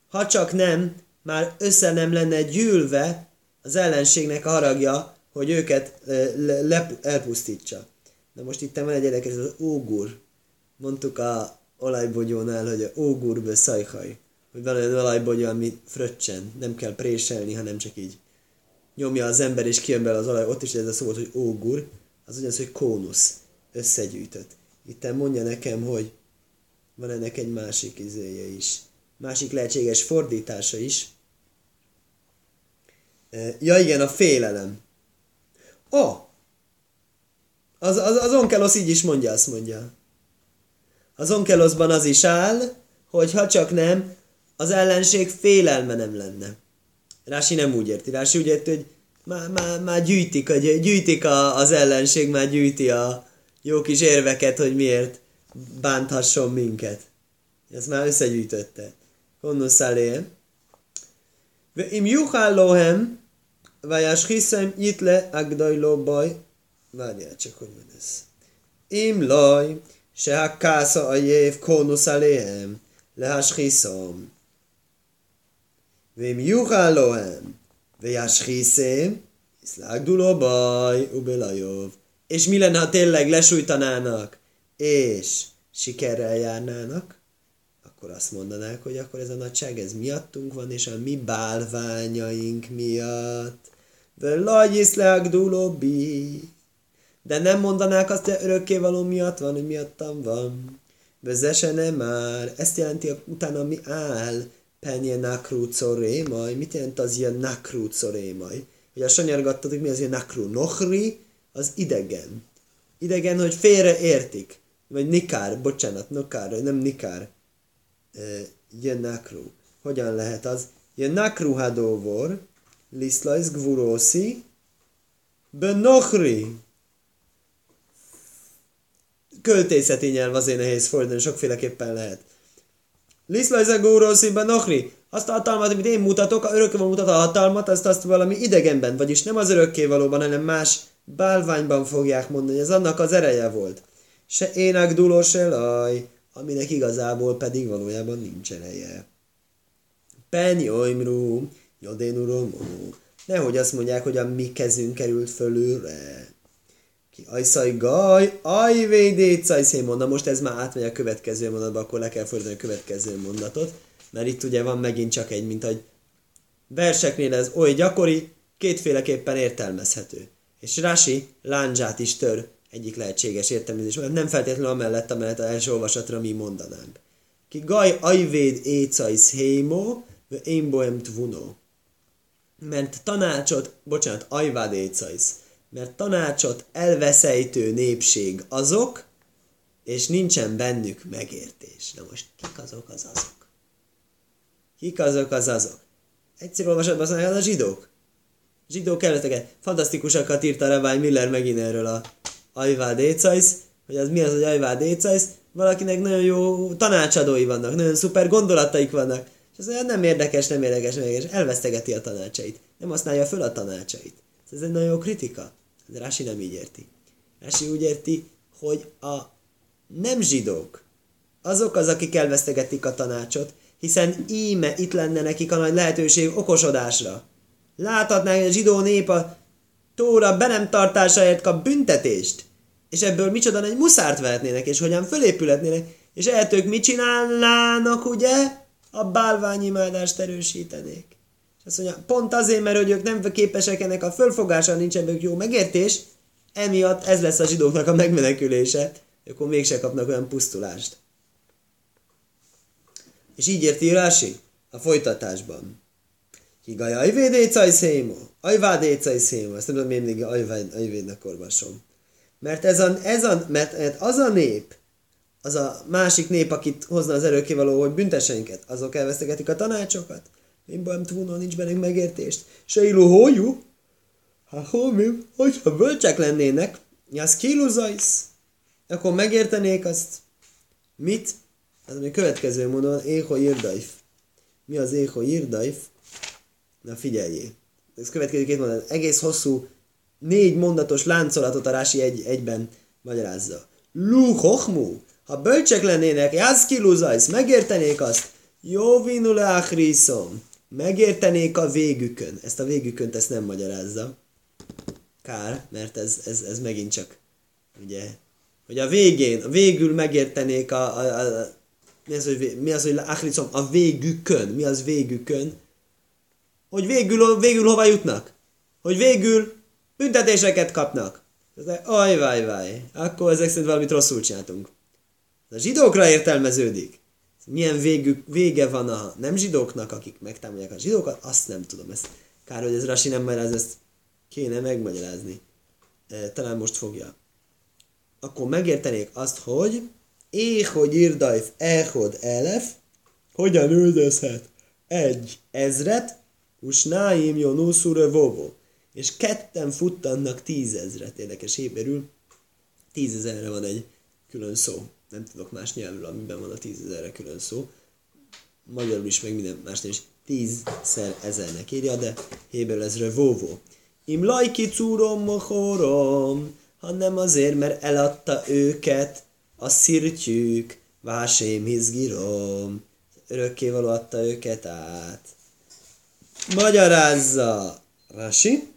Speaker 1: Ha csak nem, már össze nem lenne gyűlve az ellenségnek a haragja, hogy őket le, le, elpusztítsa. Na most itt van egy érdekes, az ógur. Mondtuk a olajbogyónál, hogy a ógurbe szajhaj. Hogy van egy olajbogyó, ami fröccsen, nem kell préselni, hanem csak így nyomja az ember, és kijön belőle az olaj. Ott is ez a szó volt, hogy ógur, az ugyanaz, hogy kónusz, összegyűjtött. Itt mondja nekem, hogy van ennek egy másik izéje is. Másik lehetséges fordítása is. Ja igen, a félelem. Oh, az, az, az onkelosz így is mondja, azt mondja. Az onkeloszban az is áll, hogy ha csak nem, az ellenség félelme nem lenne. Rási nem úgy érti. Rási úgy érti, hogy már, már, már gyűjtik, hogy gyűjtik a, az ellenség, már gyűjti a jó kis érveket, hogy miért bánthasson minket. Ezt már összegyűjtötte. Konnusz elé. Im juhál Vajas hiszem itt le agdajló baj. Várjál csak, hogy van ez. Im laj, se a kásza a jév kónusz aléhem, lehás hiszom. Vim juhál lohem, Vajas hiszem, Iszlágduló baj, ubelajov. És mi lenne, ha tényleg lesújtanának, és sikerrel járnának? akkor azt mondanák, hogy akkor ez a nagyság, ez miattunk van, és a mi bálványaink miatt. Völlagy dulóbi. De nem mondanák azt, hogy örökkévaló miatt van, hogy miattam van. Vezesene már. Ezt jelenti utána mi áll. Penye nakrú corémaj. Mit jelent az ilyen nakrú corémaj? A sanyargattad, hogy mi az ilyen nakrú. Nohri, az idegen. Idegen, hogy félre értik. Vagy nikár, bocsánat, nokár, nem nikár Jenakru. Hogyan lehet az? Jenakru hadóvor, liszlajsz gvuroszi, benochri. Költészeti nyelv azért nehéz fordítani, sokféleképpen lehet. Liszlajsz gvuroszi, benochri. Azt a hatalmat, amit én mutatok, a örökkévaló mutat a hatalmat, azt azt valami idegenben, vagyis nem az örökkévalóban, hanem más bálványban fogják mondani, ez annak az ereje volt. Se ének dulós elaj, aminek igazából pedig valójában nincs ereje. Penyoimru, jodénuromó. Nehogy azt mondják, hogy a mi kezünk került fölülre. Ki ajszaj gaj, ajvédécaj mondom, most ez már átmegy a következő mondatba, akkor le kell fordítani a következő mondatot, mert itt ugye van megint csak egy, mint hogy verseknél ez oly gyakori, kétféleképpen értelmezhető. És Rasi lándzsát is tör egyik lehetséges értelmezés, mert nem feltétlenül amellett, amellett az első olvasatra mi mondanánk. Ki gaj ajvéd écajsz hémo, én bohem tvuno. Mert tanácsot, bocsánat, ajvád mert tanácsot elveszejtő népség azok, és nincsen bennük megértés. Na most kik azok az azok? Kik azok az azok? Egyszer olvasod, azt mondja, a zsidók. Zsidók előtteket. Fantasztikusakat írt a Rabbi Miller megint erről a Ajvád hogy az mi az, hogy Ajvád Écajsz, valakinek nagyon jó tanácsadói vannak, nagyon szuper gondolataik vannak, és olyan nem érdekes, nem érdekes, nem érdekes, elvesztegeti a tanácsait, nem használja föl a tanácsait. Ez egy nagyon jó kritika. De Rási nem így érti. Rási úgy érti, hogy a nem zsidók, azok az, akik elvesztegetik a tanácsot, hiszen íme itt lenne nekik a nagy lehetőség okosodásra. Láthatnák, hogy a zsidó nép a Tóra be nem tartásáért kap büntetést, és ebből micsoda egy muszárt vehetnének, és hogyan fölépületnének, és ehhez ők mit csinálnának, ugye? A bálványimádást erősítenék. És azt mondja, pont azért, mert hogy ők nem képesek ennek a fölfogása, nincs ebből jó megértés, emiatt ez lesz a zsidóknak a megmenekülése, akkor mégse kapnak olyan pusztulást. És így érti Írási a folytatásban. Higaj ajvéd écaj szémo. Ajvád écaj szémo. Ezt nem tudom, én mindig ajvédnek olvasom. Mert, ez a, ez a, mert az a nép, az a másik nép, akit hozna az erőkivaló, hogy bünteseinket, azok elvesztegetik a tanácsokat. Én nem tudom, nincs bennünk megértést. Se illó hójú? Hát hol mi? Hogyha bölcsek lennének, az kiluzajsz, akkor megértenék azt. Mit? Ez a következő mondom, ého irdajf. Mi az ého irdajf? Na figyeljé. Ez következő két mondat. Egész hosszú, négy mondatos láncolatot a Rási egy, egyben magyarázza. Lu hochmu. Ha bölcsek lennének, jászki luzajsz, megértenék azt. Jó vinule achriszom. Megértenék a végükön. Ezt a végükönt ezt nem magyarázza. Kár, mert ez, ez, ez megint csak, ugye, hogy a végén, végül megértenék a, a, a mi az, hogy, mi az, hogy achriszom, a végükön. Mi az végükön? Hogy végül, végül hova jutnak? Hogy végül büntetéseket kapnak. Aj, vaj, vaj. Akkor ezek szerint valamit rosszul csináltunk. A zsidókra értelmeződik. Milyen végük, vége van a nem zsidóknak, akik megtámadják a zsidókat, azt nem tudom. Ezt, kár, hogy ez Rasi nem magyaráz, ezt kéne megmagyarázni. E, talán most fogja. Akkor megértenék azt, hogy hogy irdajf ehod elef, hogyan üldözhet egy ezret, usnáim jonuszure vovo. És ketten futtannak tízezret. Érdekes héberül. Tízezerre van egy külön szó nem tudok más nyelvről, amiben van a tízezerre külön szó. Magyarul is, meg minden más is tízszer ezernek írja, de héberül ez revóvó. Im lajki cúrom mohorom, hanem azért, mert eladta őket a szirtyük, vásém hizgirom. Örökkévaló adta őket át. Magyarázza Rasi.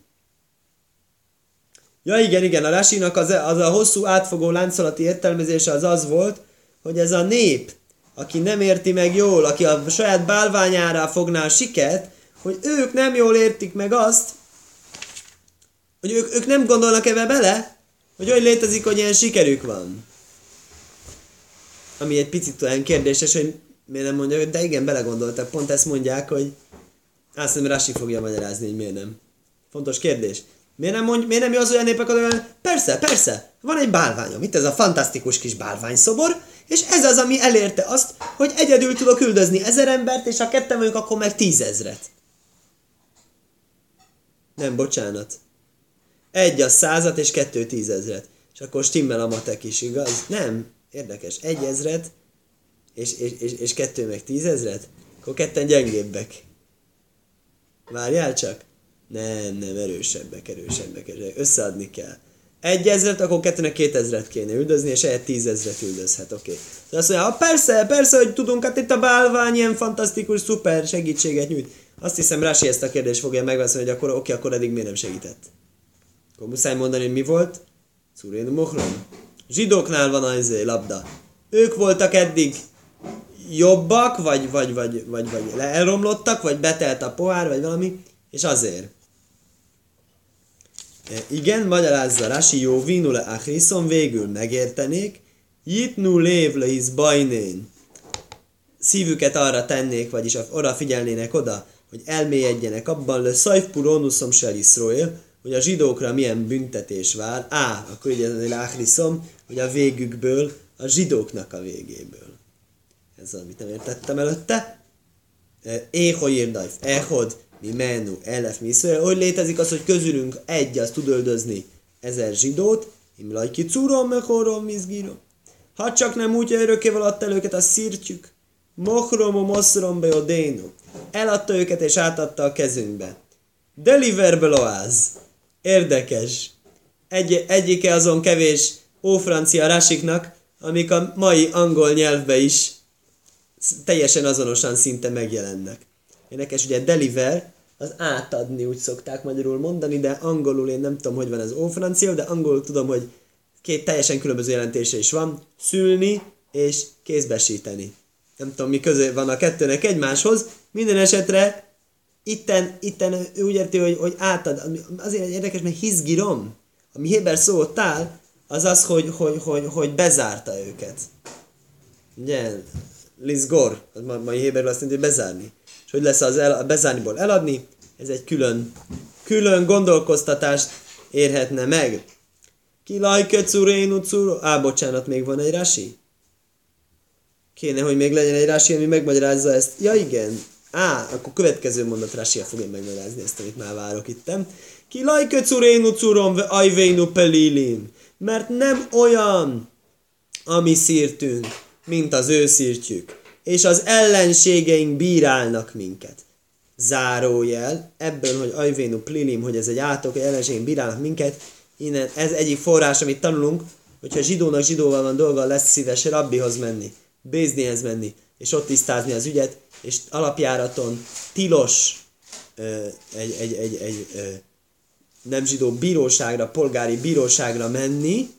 Speaker 1: Ja igen, igen, a Rasinak az, az a hosszú átfogó láncolati értelmezése az az volt, hogy ez a nép, aki nem érti meg jól, aki a saját bálványára fogná a siket, hogy ők nem jól értik meg azt, hogy ők, ők nem gondolnak ebbe bele, hogy olyan létezik, hogy ilyen sikerük van. Ami egy picit olyan kérdéses, hogy miért nem mondja, hogy de igen, belegondoltak. Pont ezt mondják, hogy azt nem Rasi fogja magyarázni, hogy miért nem. Fontos kérdés. Miért nem, mondj, miért nem az olyan népek, hogy persze, persze, van egy bálványom, itt ez a fantasztikus kis bálványszobor, és ez az, ami elérte azt, hogy egyedül tudok üldözni ezer embert, és ha ketten vagyunk, akkor meg tízezret. Nem, bocsánat. Egy a százat, és kettő tízezret. És akkor stimmel a matek is, igaz? Nem, érdekes. Egy ezret, és, és, és, és kettő meg tízezret, akkor ketten gyengébbek. Várjál csak. Nem, nem, erősebbek, erősebbek, erősebbek. Összeadni kell. Egy ezret, akkor kettőnek két ezret kéne üldözni, és egy tízezret üldözhet, oké. Okay. Azt mondja, persze, persze, hogy tudunk, hát itt a bálvány ilyen fantasztikus, szuper segítséget nyújt. Azt hiszem, Rási ezt a kérdést fogja megválaszolni, hogy akkor oké, okay, akkor eddig miért nem segített. Akkor muszáj mondani, hogy mi volt? Szurén Mohrom. Zsidóknál van az izé, labda. Ők voltak eddig jobbak, vagy, vagy, vagy, vagy, vagy elromlottak, vagy betelt a pohár, vagy valami, és azért. E, igen, magyarázza Rasi, jó vinule achriszon, végül megértenék, jitnu lév hisz bajnén. Szívüket arra tennék, vagyis arra figyelnének oda, hogy elmélyedjenek abban, le szajfpuronuszom se hogy a zsidókra milyen büntetés vár. Á, akkor ugye ez láhriszom, hogy a végükből, a zsidóknak a végéből. Ez az, amit nem értettem előtte. E, Ého írdajf, ehod, mi menu, elef, mi szóval, hogy létezik az, hogy közülünk egy az tud öldözni ezer zsidót, im lajki curom, mechorom, mizgírom. Ha csak nem úgy, hogy örökkéval adta el őket, a szírtjük. Mochrom, moszrom, beodénu. Eladta őket és átadta a kezünkbe. Deliver beloáz. Érdekes. Egy, egyike azon kevés ófrancia rásiknak, amik a mai angol nyelvbe is teljesen azonosan szinte megjelennek. Érdekes, ugye deliver, az átadni úgy szokták magyarul mondani, de angolul én nem tudom, hogy van ez ófrancia, de angolul tudom, hogy két teljesen különböző jelentése is van. Szülni és kézbesíteni. Nem tudom, mi közé van a kettőnek egymáshoz. Minden esetre itten, itten ő úgy érti, hogy, hogy átad. Azért érdekes, mert hizgirom, ami héber szó ott áll, az az, hogy, hogy, hogy, hogy bezárta őket. Ugye, Lizgor, az mai héberül azt jelenti, hogy bezárni hogy lesz az el, bezárniból eladni, ez egy külön, külön gondolkoztatást érhetne meg. Ki lajke curénu curo... Á, bocsánat, még van egy rási? Kéne, hogy még legyen egy rási, ami megmagyarázza ezt. Ja, igen. Á, akkor következő mondat Rasia fogja megmagyarázni ezt, amit már várok ittem. Ki lajke curénu curom, ajvénu pelilim. Mert nem olyan a mi szírtünk, mint az ő szírtjük. És az ellenségeink bírálnak minket. Zárójel, ebből, hogy ajvénu plilim, hogy ez egy átok, ellenségeink bírálnak minket, innen ez egyik forrás, amit tanulunk, hogyha zsidónak zsidóval van dolga, lesz szíves rabbihoz menni, Béznihez menni, és ott tisztázni az ügyet, és alapjáraton tilos egy, egy, egy, egy nem zsidó bíróságra, polgári bíróságra menni,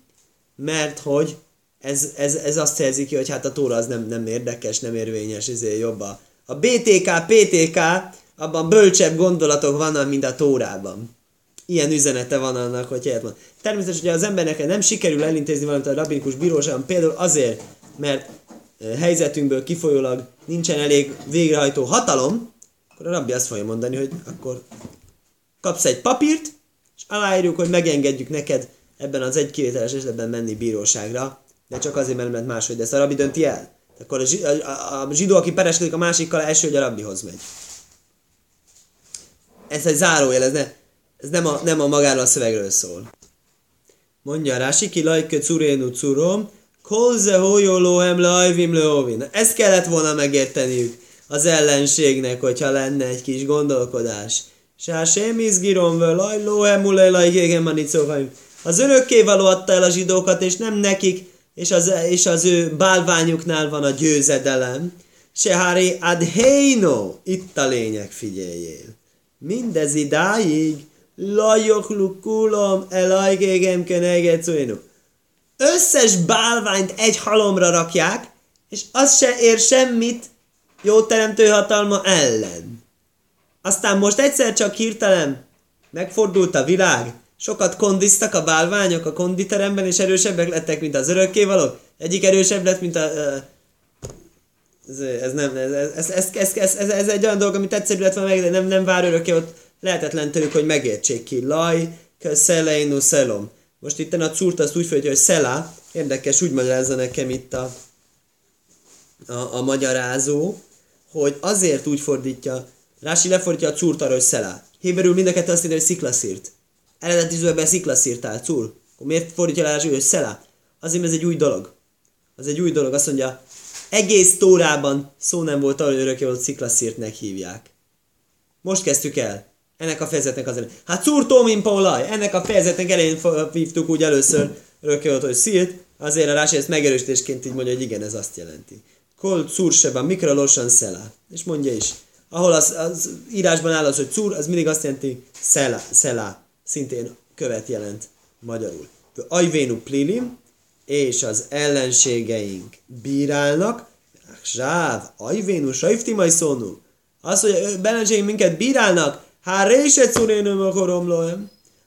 Speaker 1: mert hogy ez, ez, ez azt jelzi ki, hogy hát a tóra az nem, nem érdekes, nem érvényes, ezért jobb a, a BTK, PTK, abban bölcsebb gondolatok vannak, mint a tórában. Ilyen üzenete van annak, hogy ilyet van. Természetesen, hogy az embernek nem sikerül elintézni valamit a rabinikus bíróságon, például azért, mert helyzetünkből kifolyólag nincsen elég végrehajtó hatalom, akkor a rabbi azt fogja mondani, hogy akkor kapsz egy papírt, és aláírjuk, hogy megengedjük neked ebben az egy kivételes esetben menni bíróságra, de csak azért, mert, mert máshogy, de ezt a rabbi dönti el. Akkor a, zsidó, a, a zsidó, aki pereskedik a másikkal, első, hogy a rabbihoz megy. Ez egy zárójel, ez, ne, ez nem, a, nem a magáról a szövegről szól. Mondja Rási, ki lajke curénu curom, kolze hójolóhem lajvim leovin. Ezt kellett volna megérteniük az ellenségnek, hogyha lenne egy kis gondolkodás. Se sem izgirom völaj, lóhemulej lajgégen manicóhaim. Az örökkévaló adta el a zsidókat, és nem nekik, és az, és az ő bálványuknál van a győzedelem. Sehári adheino, itt a lényeg, figyeljél. Mindez idáig, lajok kulom, elajgégem keneget Összes bálványt egy halomra rakják, és az se ér semmit jó teremtő hatalma ellen. Aztán most egyszer csak hirtelen megfordult a világ, sokat kondiztak a bálványok a konditeremben, és erősebbek lettek, mint az örökkévalók. Egyik erősebb lett, mint a... Ez, ez nem, ez, ez, ez, ez, ez, ez, ez, egy olyan dolog, amit egyszerű lett volna meg, de nem, nem vár örökké, ott lehetetlen tőlük, hogy megértsék ki. Laj, szeleinu szelom. Most itt a cúrt azt úgy folytja, hogy szelá. Érdekes, úgy magyarázza nekem itt a, a, a magyarázó, hogy azért úgy fordítja, Rási lefordítja a cúrt arra, hogy szelá. Héberül mind a kettő azt írja, hogy sziklaszírt. Eredeti zöldben sziklaszírtál, cúr. Akkor miért fordítja Rási, hogy szelá? Azért, mert ez egy új dolog. Az egy új dolog. Azt mondja, egész tórában szó nem volt arra, hogy örökké volt sziklaszírtnek hívják. Most kezdtük el. Ennek a fejezetnek az elején. Hát szúrtó, mint Paulaj. Ennek a fejezetnek elején hívtuk úgy először örökké volt, hogy szírt. Azért a Rási ezt megerősítésként így mondja, hogy igen, ez azt jelenti. Kol szúrseba, mikra losan szelá. És mondja is. Ahol az, az írásban áll az, hogy cúr, az mindig azt jelenti szelá, szelá. Szintén követ jelent magyarul. Ajvénu plilim, és az ellenségeink bírálnak, Zsáv, ajvénu, sajftimaj szónu. Az, hogy ellenségeink minket bírálnak, Há rése curénöm a.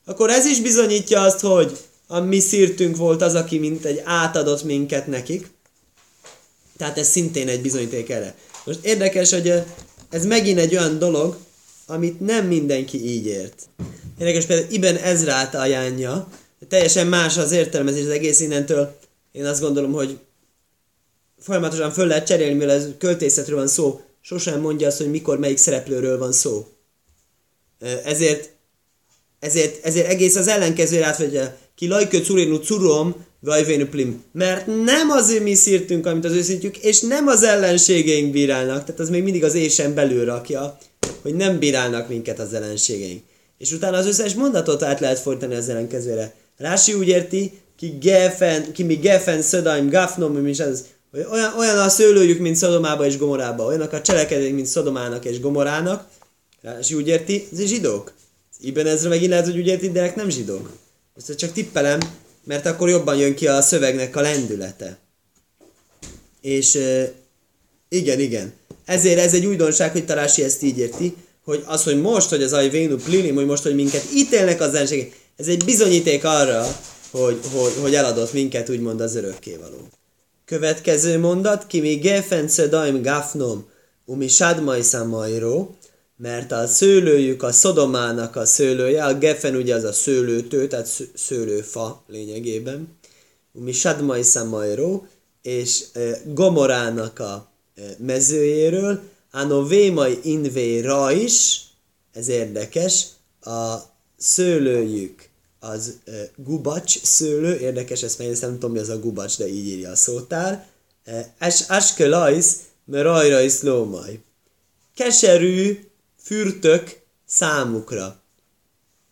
Speaker 1: Akkor ez is bizonyítja azt, hogy a mi szírtünk volt az, aki mint egy átadott minket nekik. Tehát ez szintén egy bizonyíték erre. Most érdekes, hogy ez megint egy olyan dolog, amit nem mindenki így ért. Érdekes például Iben Ezrát ajánlja, teljesen más az értelmezés az egész innentől. Én azt gondolom, hogy folyamatosan föl lehet cserélni, mivel ez költészetről van szó. Sosem mondja azt, hogy mikor melyik szereplőről van szó. Ezért, ezért, ezért egész az ellenkező átfogja, ki lajkö curénu curom, plim. Mert nem az mi szírtünk, amit az ő szírtjük, és nem az ellenségeink bírálnak. Tehát az még mindig az ésen belül rakja, hogy nem bírálnak minket az ellenségeink. És utána az összes mondatot át lehet fordítani az ellenkezőre. Rási úgy érti, ki gefen, ki mi gefen, szödaim, gafnom, és az, hogy olyan, olyan a szőlőjük, mint Szodomába és Gomorába, olyanak a cselekedetek, mint Szodomának és Gomorának, és úgy érti, ez zsidók. Iben ezre megint lehet, hogy úgy érti, de nem zsidók. Ezt csak tippelem, mert akkor jobban jön ki a szövegnek a lendülete. És igen, igen. Ezért ez egy újdonság, hogy Tarási ezt így érti, hogy az, hogy most, hogy az Ajvénu Plinim, hogy most, hogy minket ítélnek az ellenségek, ez egy bizonyíték arra, hogy, hogy, hogy eladott minket, úgymond az örökkévaló. Következő mondat, ki mi gefen daim gafnom, umi sadmai szamajró, mert a szőlőjük a szodomának a szőlője, a gefen ugye az a szőlőtő, tehát szőlőfa lényegében, mi sadmai szamajró, és e, Gomorának a e, mezőjéről, Anovémai invé is, ez érdekes, a szőlőjük az uh, gubacs szőlő, érdekes, ezt meg nem tudom, mi az a gubacs, de így írja a szótár. Askelajsz, is lómaj. Keserű fürtök számukra.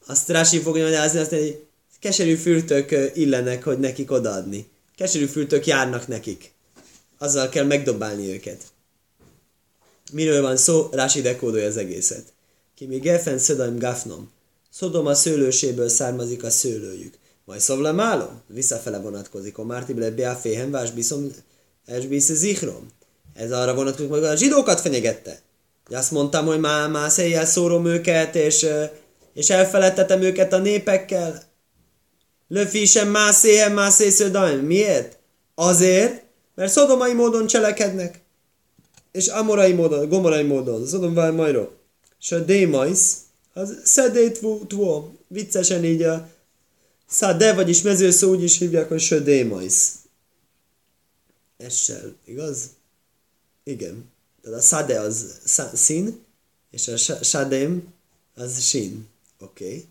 Speaker 1: Azt Rási fogja magyarázni, azt mondja, hogy keserű fürtök illenek, hogy nekik odaadni. Keserű fürtök járnak nekik. Azzal kell megdobálni őket. Miről van szó? Rási dekódolja az egészet. Ki mi gefen szödaim gafnom. Szodom a szőlőséből származik a szőlőjük. Majd szovlamálom, visszafele vonatkozik. A mártible beáféhem vás biszom esbísz zichrom. Ez arra vonatkozik, hogy a zsidókat fenyegette. De azt mondtam, hogy már, már széjjel szórom őket, és, és elfeledtetem őket a népekkel. Löfi sem mászéhem, mászé szödaim. Miért? Azért, mert szodomai módon cselekednek. És amorai módon, gomorai módon. Szodom vár majról. És a démajsz, az szedét tvó. Viccesen így a szade, vagyis mezőszó úgy is hívják, hogy södémajsz. Essel, igaz? Igen. Tehát a szade az szín, és a sadém az sín. Oké. Okay.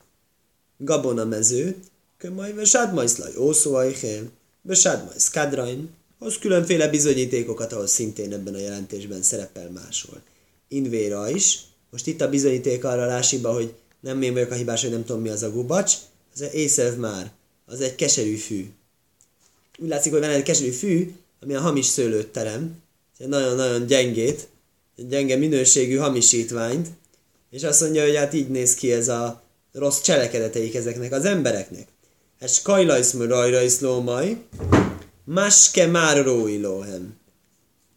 Speaker 1: Gabona mező, kömaj, ve sádmajszlaj, ószó ajhél, ve sádmajsz kadrain, hoz különféle bizonyítékokat, ahol szintén ebben a jelentésben szerepel máshol. Invéra is, most itt a bizonyíték arra lásiba, hogy nem én vagyok a hibás, hogy nem tudom mi az a gubacs, az észev már, az egy keserű fű. Úgy látszik, hogy van egy keserű fű, ami a hamis szőlőt terem, nagyon-nagyon gyengét, gyenge minőségű hamisítványt, és azt mondja, hogy hát így néz ki ez a rossz cselekedeteik ezeknek az embereknek. Ez kajlajsz rajrajsz lómaj, maske már róilóhem.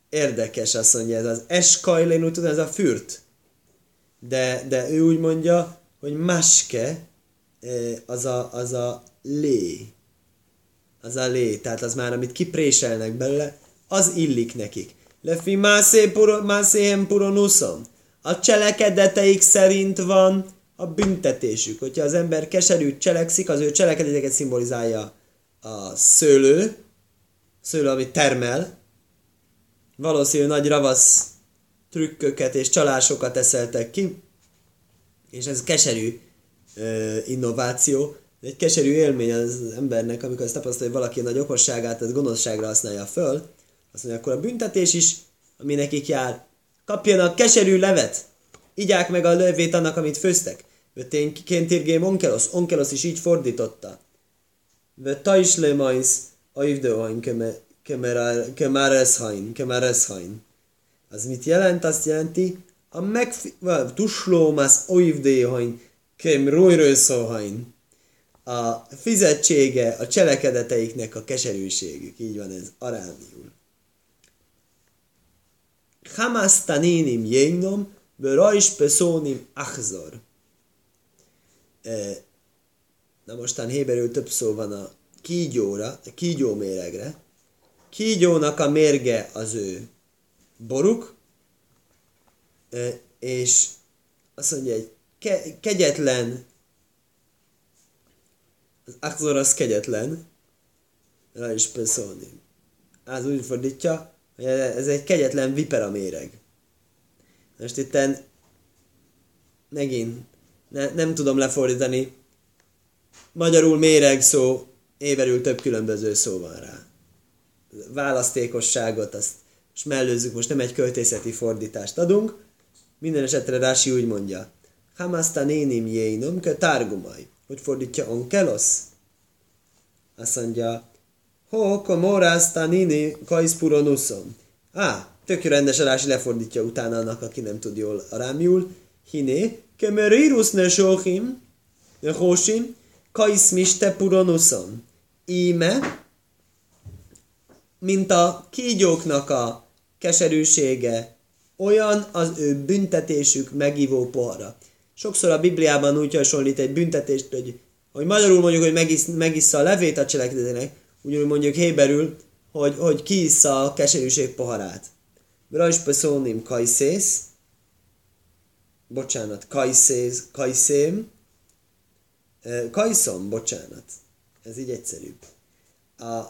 Speaker 1: Érdekes, azt mondja, ez az eskajlén, úgy tudom, ez a fürt. De, de ő úgy mondja, hogy maske eh, az a, az a lé. Az a lé, tehát az már, amit kipréselnek belőle, az illik nekik. Lefi mászéhem puronuszom. A cselekedeteik szerint van a büntetésük. Hogyha az ember keserűt cselekszik, az ő cselekedeteket szimbolizálja a szőlő, szőlő, amit termel. Valószínű nagy ravasz trükköket és csalásokat eszeltek ki, és ez keserű ö, innováció, egy keserű élmény az embernek, amikor ezt tapasztalja, hogy valaki nagy okosságát, ez gonoszságra használja föl, azt mondja, akkor a büntetés is, ami nekik jár, kapjanak keserű levet, igyák meg a levét annak, amit főztek. Ként irgém onkelos, onkelos is így fordította. Ve ta is le majsz, aivdőhain kemerezhain, kemerezhain. Az mit jelent? Azt jelenti, a megfi... tuslómász oivdőhain, kem rojrőszóhain. A fizetsége a cselekedeteiknek a keserűségük. Így van ez arámiul. Hamasztaninim jénom, Rajs Pesónim Achzor. E, na mostan héberül több szó van a kígyóra, kígyó méregre. Kígyónak a mérge az ő boruk, és azt mondja, egy ke- kegyetlen, az Achzor az kegyetlen, Rajs Pesónim. Az úgy fordítja, ez egy kegyetlen vipera méreg. Most itt megint ne, nem tudom lefordítani. Magyarul méreg szó, éverül több különböző szó van rá. Választékosságot, azt most mellőzzük, most nem egy költészeti fordítást adunk. Minden esetre Rási úgy mondja. Hamasta nénim jénom, ke tárgumaj. Hogy fordítja onkelos? Azt mondja, Ho, komorászta nini kajszpuronuszom. Á, tök rendes Rási lefordítja utána annak, aki nem tud jól arámiul. Hiné, kemerirus ne sohim, ne hosim, kajszmiste puronuszom. Íme, mint a kígyóknak a keserűsége, olyan az ő büntetésük megivó pohara. Sokszor a Bibliában úgy hasonlít egy büntetést, hogy, hogy magyarul mondjuk, hogy megisz, megissza a levét a cselekedetének, ugyanúgy mondjuk héberül, hogy, hogy kiissza a keserűség poharát. Rajs beszólném kajszész, bocsánat, kajszész, kajszém, kajszom, bocsánat, ez így egyszerűbb. A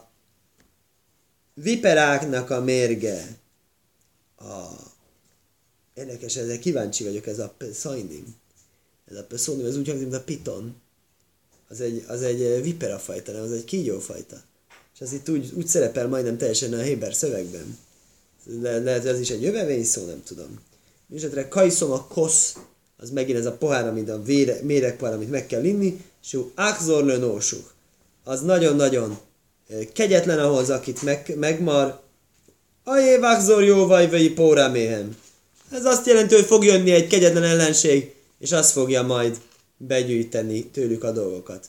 Speaker 1: viperáknak a mérge a Érdekes, ezzel kíváncsi vagyok, ez a szajnim. Ez a szónim, ez úgy hangzik, mint a piton. Az egy, az egy viperafajta, nem? Az egy kígyófajta. És az itt úgy, úgy szerepel majdnem teljesen a Héber szövegben. Le, lehet, ez is egy jövevény szó, nem tudom. Mindenesetre kajszom a kosz, az megint ez a pohár, amit a vére, méregpohár, amit meg kell inni, és ő akzor Az nagyon-nagyon kegyetlen ahhoz, akit meg, megmar. Ajé, akzor jó vagy, vagy póráméhem. Ez azt jelenti, hogy fog jönni egy kegyetlen ellenség, és azt fogja majd begyűjteni tőlük a dolgokat.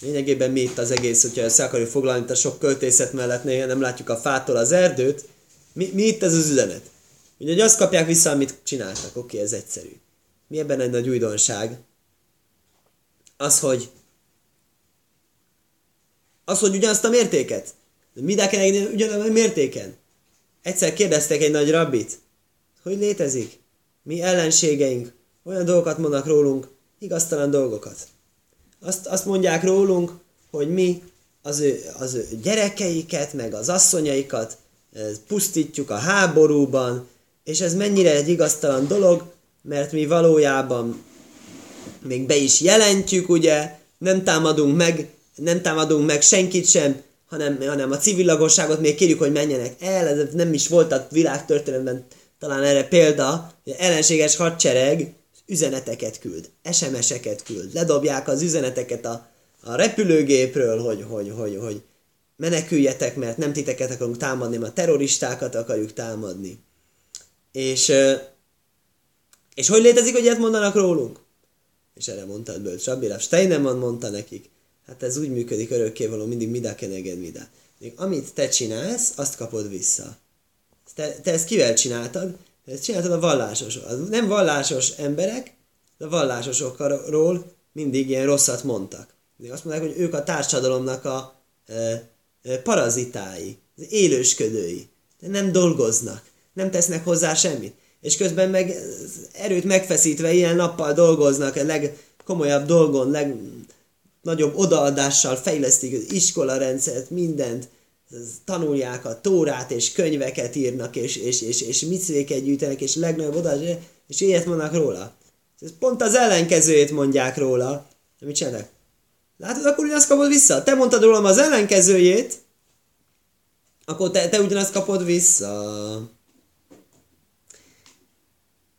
Speaker 1: Lényegében mi itt az egész, hogyha össze akarjuk foglalni itt a sok költészet mellett, nem látjuk a fától az erdőt, mi, mi itt ez az üzenet? Ugye, hogy azt kapják vissza, amit csináltak. Oké, okay, ez egyszerű. Mi ebben egy nagy újdonság? Az, hogy az, hogy ugyanazt a mértéket. De mindenkinek ugyanazt a mértéken. Egyszer kérdeztek egy nagy rabbit, hogy létezik. Mi ellenségeink olyan dolgokat mondnak rólunk, igaztalan dolgokat. Azt, azt mondják rólunk, hogy mi az ő, az ő gyerekeiket, meg az asszonyaikat pusztítjuk a háborúban, és ez mennyire egy igaztalan dolog, mert mi valójában még be is jelentjük, ugye, nem támadunk meg, nem támadunk meg senkit sem, hanem, hanem a civil lakosságot még kérjük, hogy menjenek el, ez nem is volt a világtörténelemben talán erre példa, hogy ellenséges hadsereg üzeneteket küld, SMS-eket küld, ledobják az üzeneteket a, a repülőgépről, hogy, hogy, hogy, hogy meneküljetek, mert nem titeket akarunk támadni, mert terroristákat akarjuk támadni. És, és hogy létezik, hogy ilyet mondanak rólunk? És erre mondta Bölcs Rabbi Steinemann mondta nekik, hát ez úgy működik örökkévaló, mindig midá keneged midá. Még amit te csinálsz, azt kapod vissza. Te, te ezt kivel csináltad? Ezt csináltad a vallásos. A nem vallásos emberek, de a vallásosokról mindig ilyen rosszat mondtak. Még azt mondják, hogy ők a társadalomnak a e, e, parazitái, az élősködői. De nem dolgoznak, nem tesznek hozzá semmit. És közben meg erőt megfeszítve ilyen nappal dolgoznak, a legkomolyabb dolgon, legnagyobb odaadással fejlesztik az iskolarendszert, mindent, tanulják a tórát, és könyveket írnak, és, és, és, és micvéket gyűjtenek, és legnagyobb oda, és ilyet mondnak róla. Ez pont az ellenkezőjét mondják róla. De mit csinálnak? Látod, akkor ugyanazt kapod vissza. Te mondtad rólam az ellenkezőjét, akkor te, te ugyanazt kapod vissza.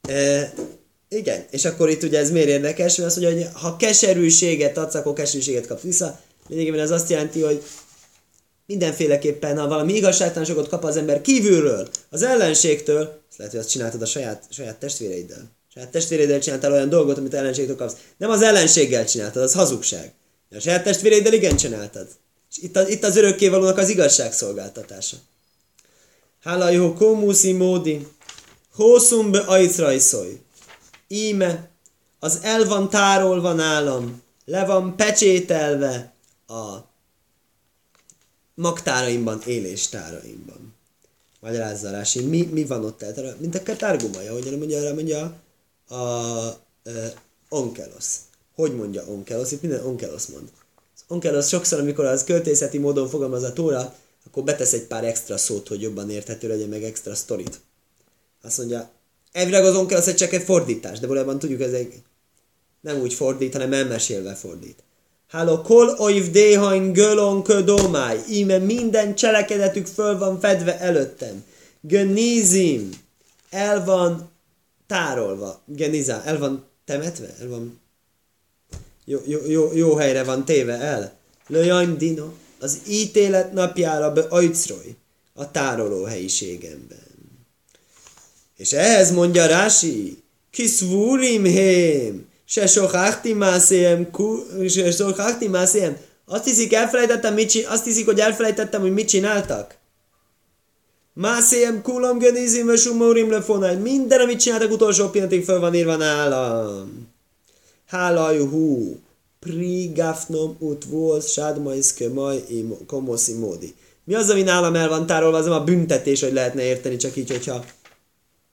Speaker 1: E, igen, és akkor itt ugye ez miért érdekes, mert az, hogy ha keserűséget adsz, akkor keserűséget kapsz vissza. Lényegében ez azt jelenti, hogy mindenféleképpen, ha valami igazságtalanságot kap az ember kívülről, az ellenségtől, azt lehet, hogy azt csináltad a saját, saját testvéreiddel. Saját testvéreiddel csináltál olyan dolgot, amit ellenségtől kapsz. Nem az ellenséggel csináltad, az hazugság. A saját testvéreiddel igen csináltad. És itt, az, itt az örökkévalónak az igazságszolgáltatása. Hála jó kómuszi módi, hószum be ajcrajszoj. Íme, az el van tárolva nálam, le van pecsételve a magtáraimban, éléstáraimban. Magyarázza Rási, mi, mi van ott eltára? Mint a katárgumaja, hogy mondja, arra mondja a, a, onkelosz. Hogy mondja onkelosz? Itt minden onkelosz mond. Az onkelosz sokszor, amikor az költészeti módon fogalmaz a tóra, akkor betesz egy pár extra szót, hogy jobban érthető legyen, meg extra sztorit. Azt mondja, elvileg az onkelosz egy csak fordítás, de valójában tudjuk, ez egy nem úgy fordít, hanem elmesélve fordít. Háló kol oiv déhain gölon ködomáj. Íme minden cselekedetük föl van fedve előttem. Genizim. El van tárolva. Genizá. El van temetve? El van... Jó, jó, jó, jó helyre van téve el. Löjaim dino. Az ítélet napjára be ajcroj. A tároló helyiségemben. És ehhez mondja Rási, kiszvúrim hém, se sohachti mászéjem, se sohachti mászéjem. Azt hiszik, elfelejtettem, mit csin- azt hiszik, hogy elfelejtettem, hogy mit csináltak? Mászéjem kulam genizim és umorim lefonáj. Minden, amit csináltak utolsó pillanatig föl van írva nálam. Hálajú hú. Prigafnom ut volt sádmaiszke maj komoszi módi. Mi az, ami nálam el van tárolva, az a büntetés, hogy lehetne érteni csak így, hogyha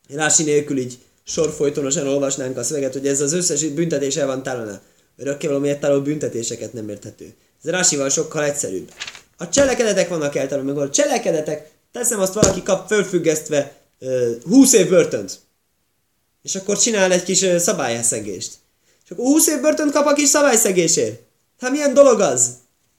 Speaker 1: Rási nélkül így sorfolytonosan olvasnánk a szöveget, hogy ez az összes büntetés el van tálolva. Örökké valami tálol büntetéseket nem érthető. Ez Rásival sokkal egyszerűbb. A cselekedetek vannak eltálolva, meg a cselekedetek, teszem azt valaki kap fölfüggesztve uh, 20 év börtönt. és akkor csinál egy kis szabályszegést. És akkor 20 év börtönt kap a kis szabályszegésért. Hát milyen dolog az?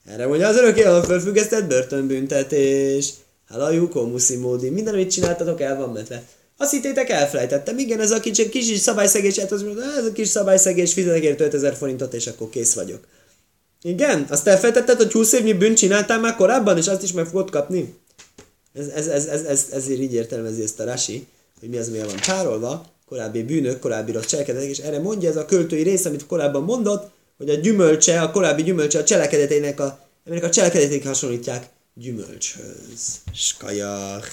Speaker 1: Erre mondja az örökké a fölfüggesztett börtönbüntetés. Halajú, komuszi módi. Minden, amit csináltatok, el van metve. Azt hittétek, elfelejtettem. Igen, ez a kicsi, kis szabályszegés, hát az, ez a kis szabályszegés, fizetek érte 5000 forintot, és akkor kész vagyok. Igen, azt elfelejtetted, hogy 20 évnyi bűnt csináltál már korábban, és azt is meg fogod kapni? Ez, ez, ez, ez, ez, ezért így értelmezi ezt a Rasi, hogy mi az, mi van tárolva, korábbi bűnök, korábbi rossz cselekedetek, és erre mondja ez a költői rész, amit korábban mondott, hogy a gyümölcse, a korábbi gyümölcse a cselekedetének a, a cselekedetét hasonlítják gyümölcshöz. Skajach.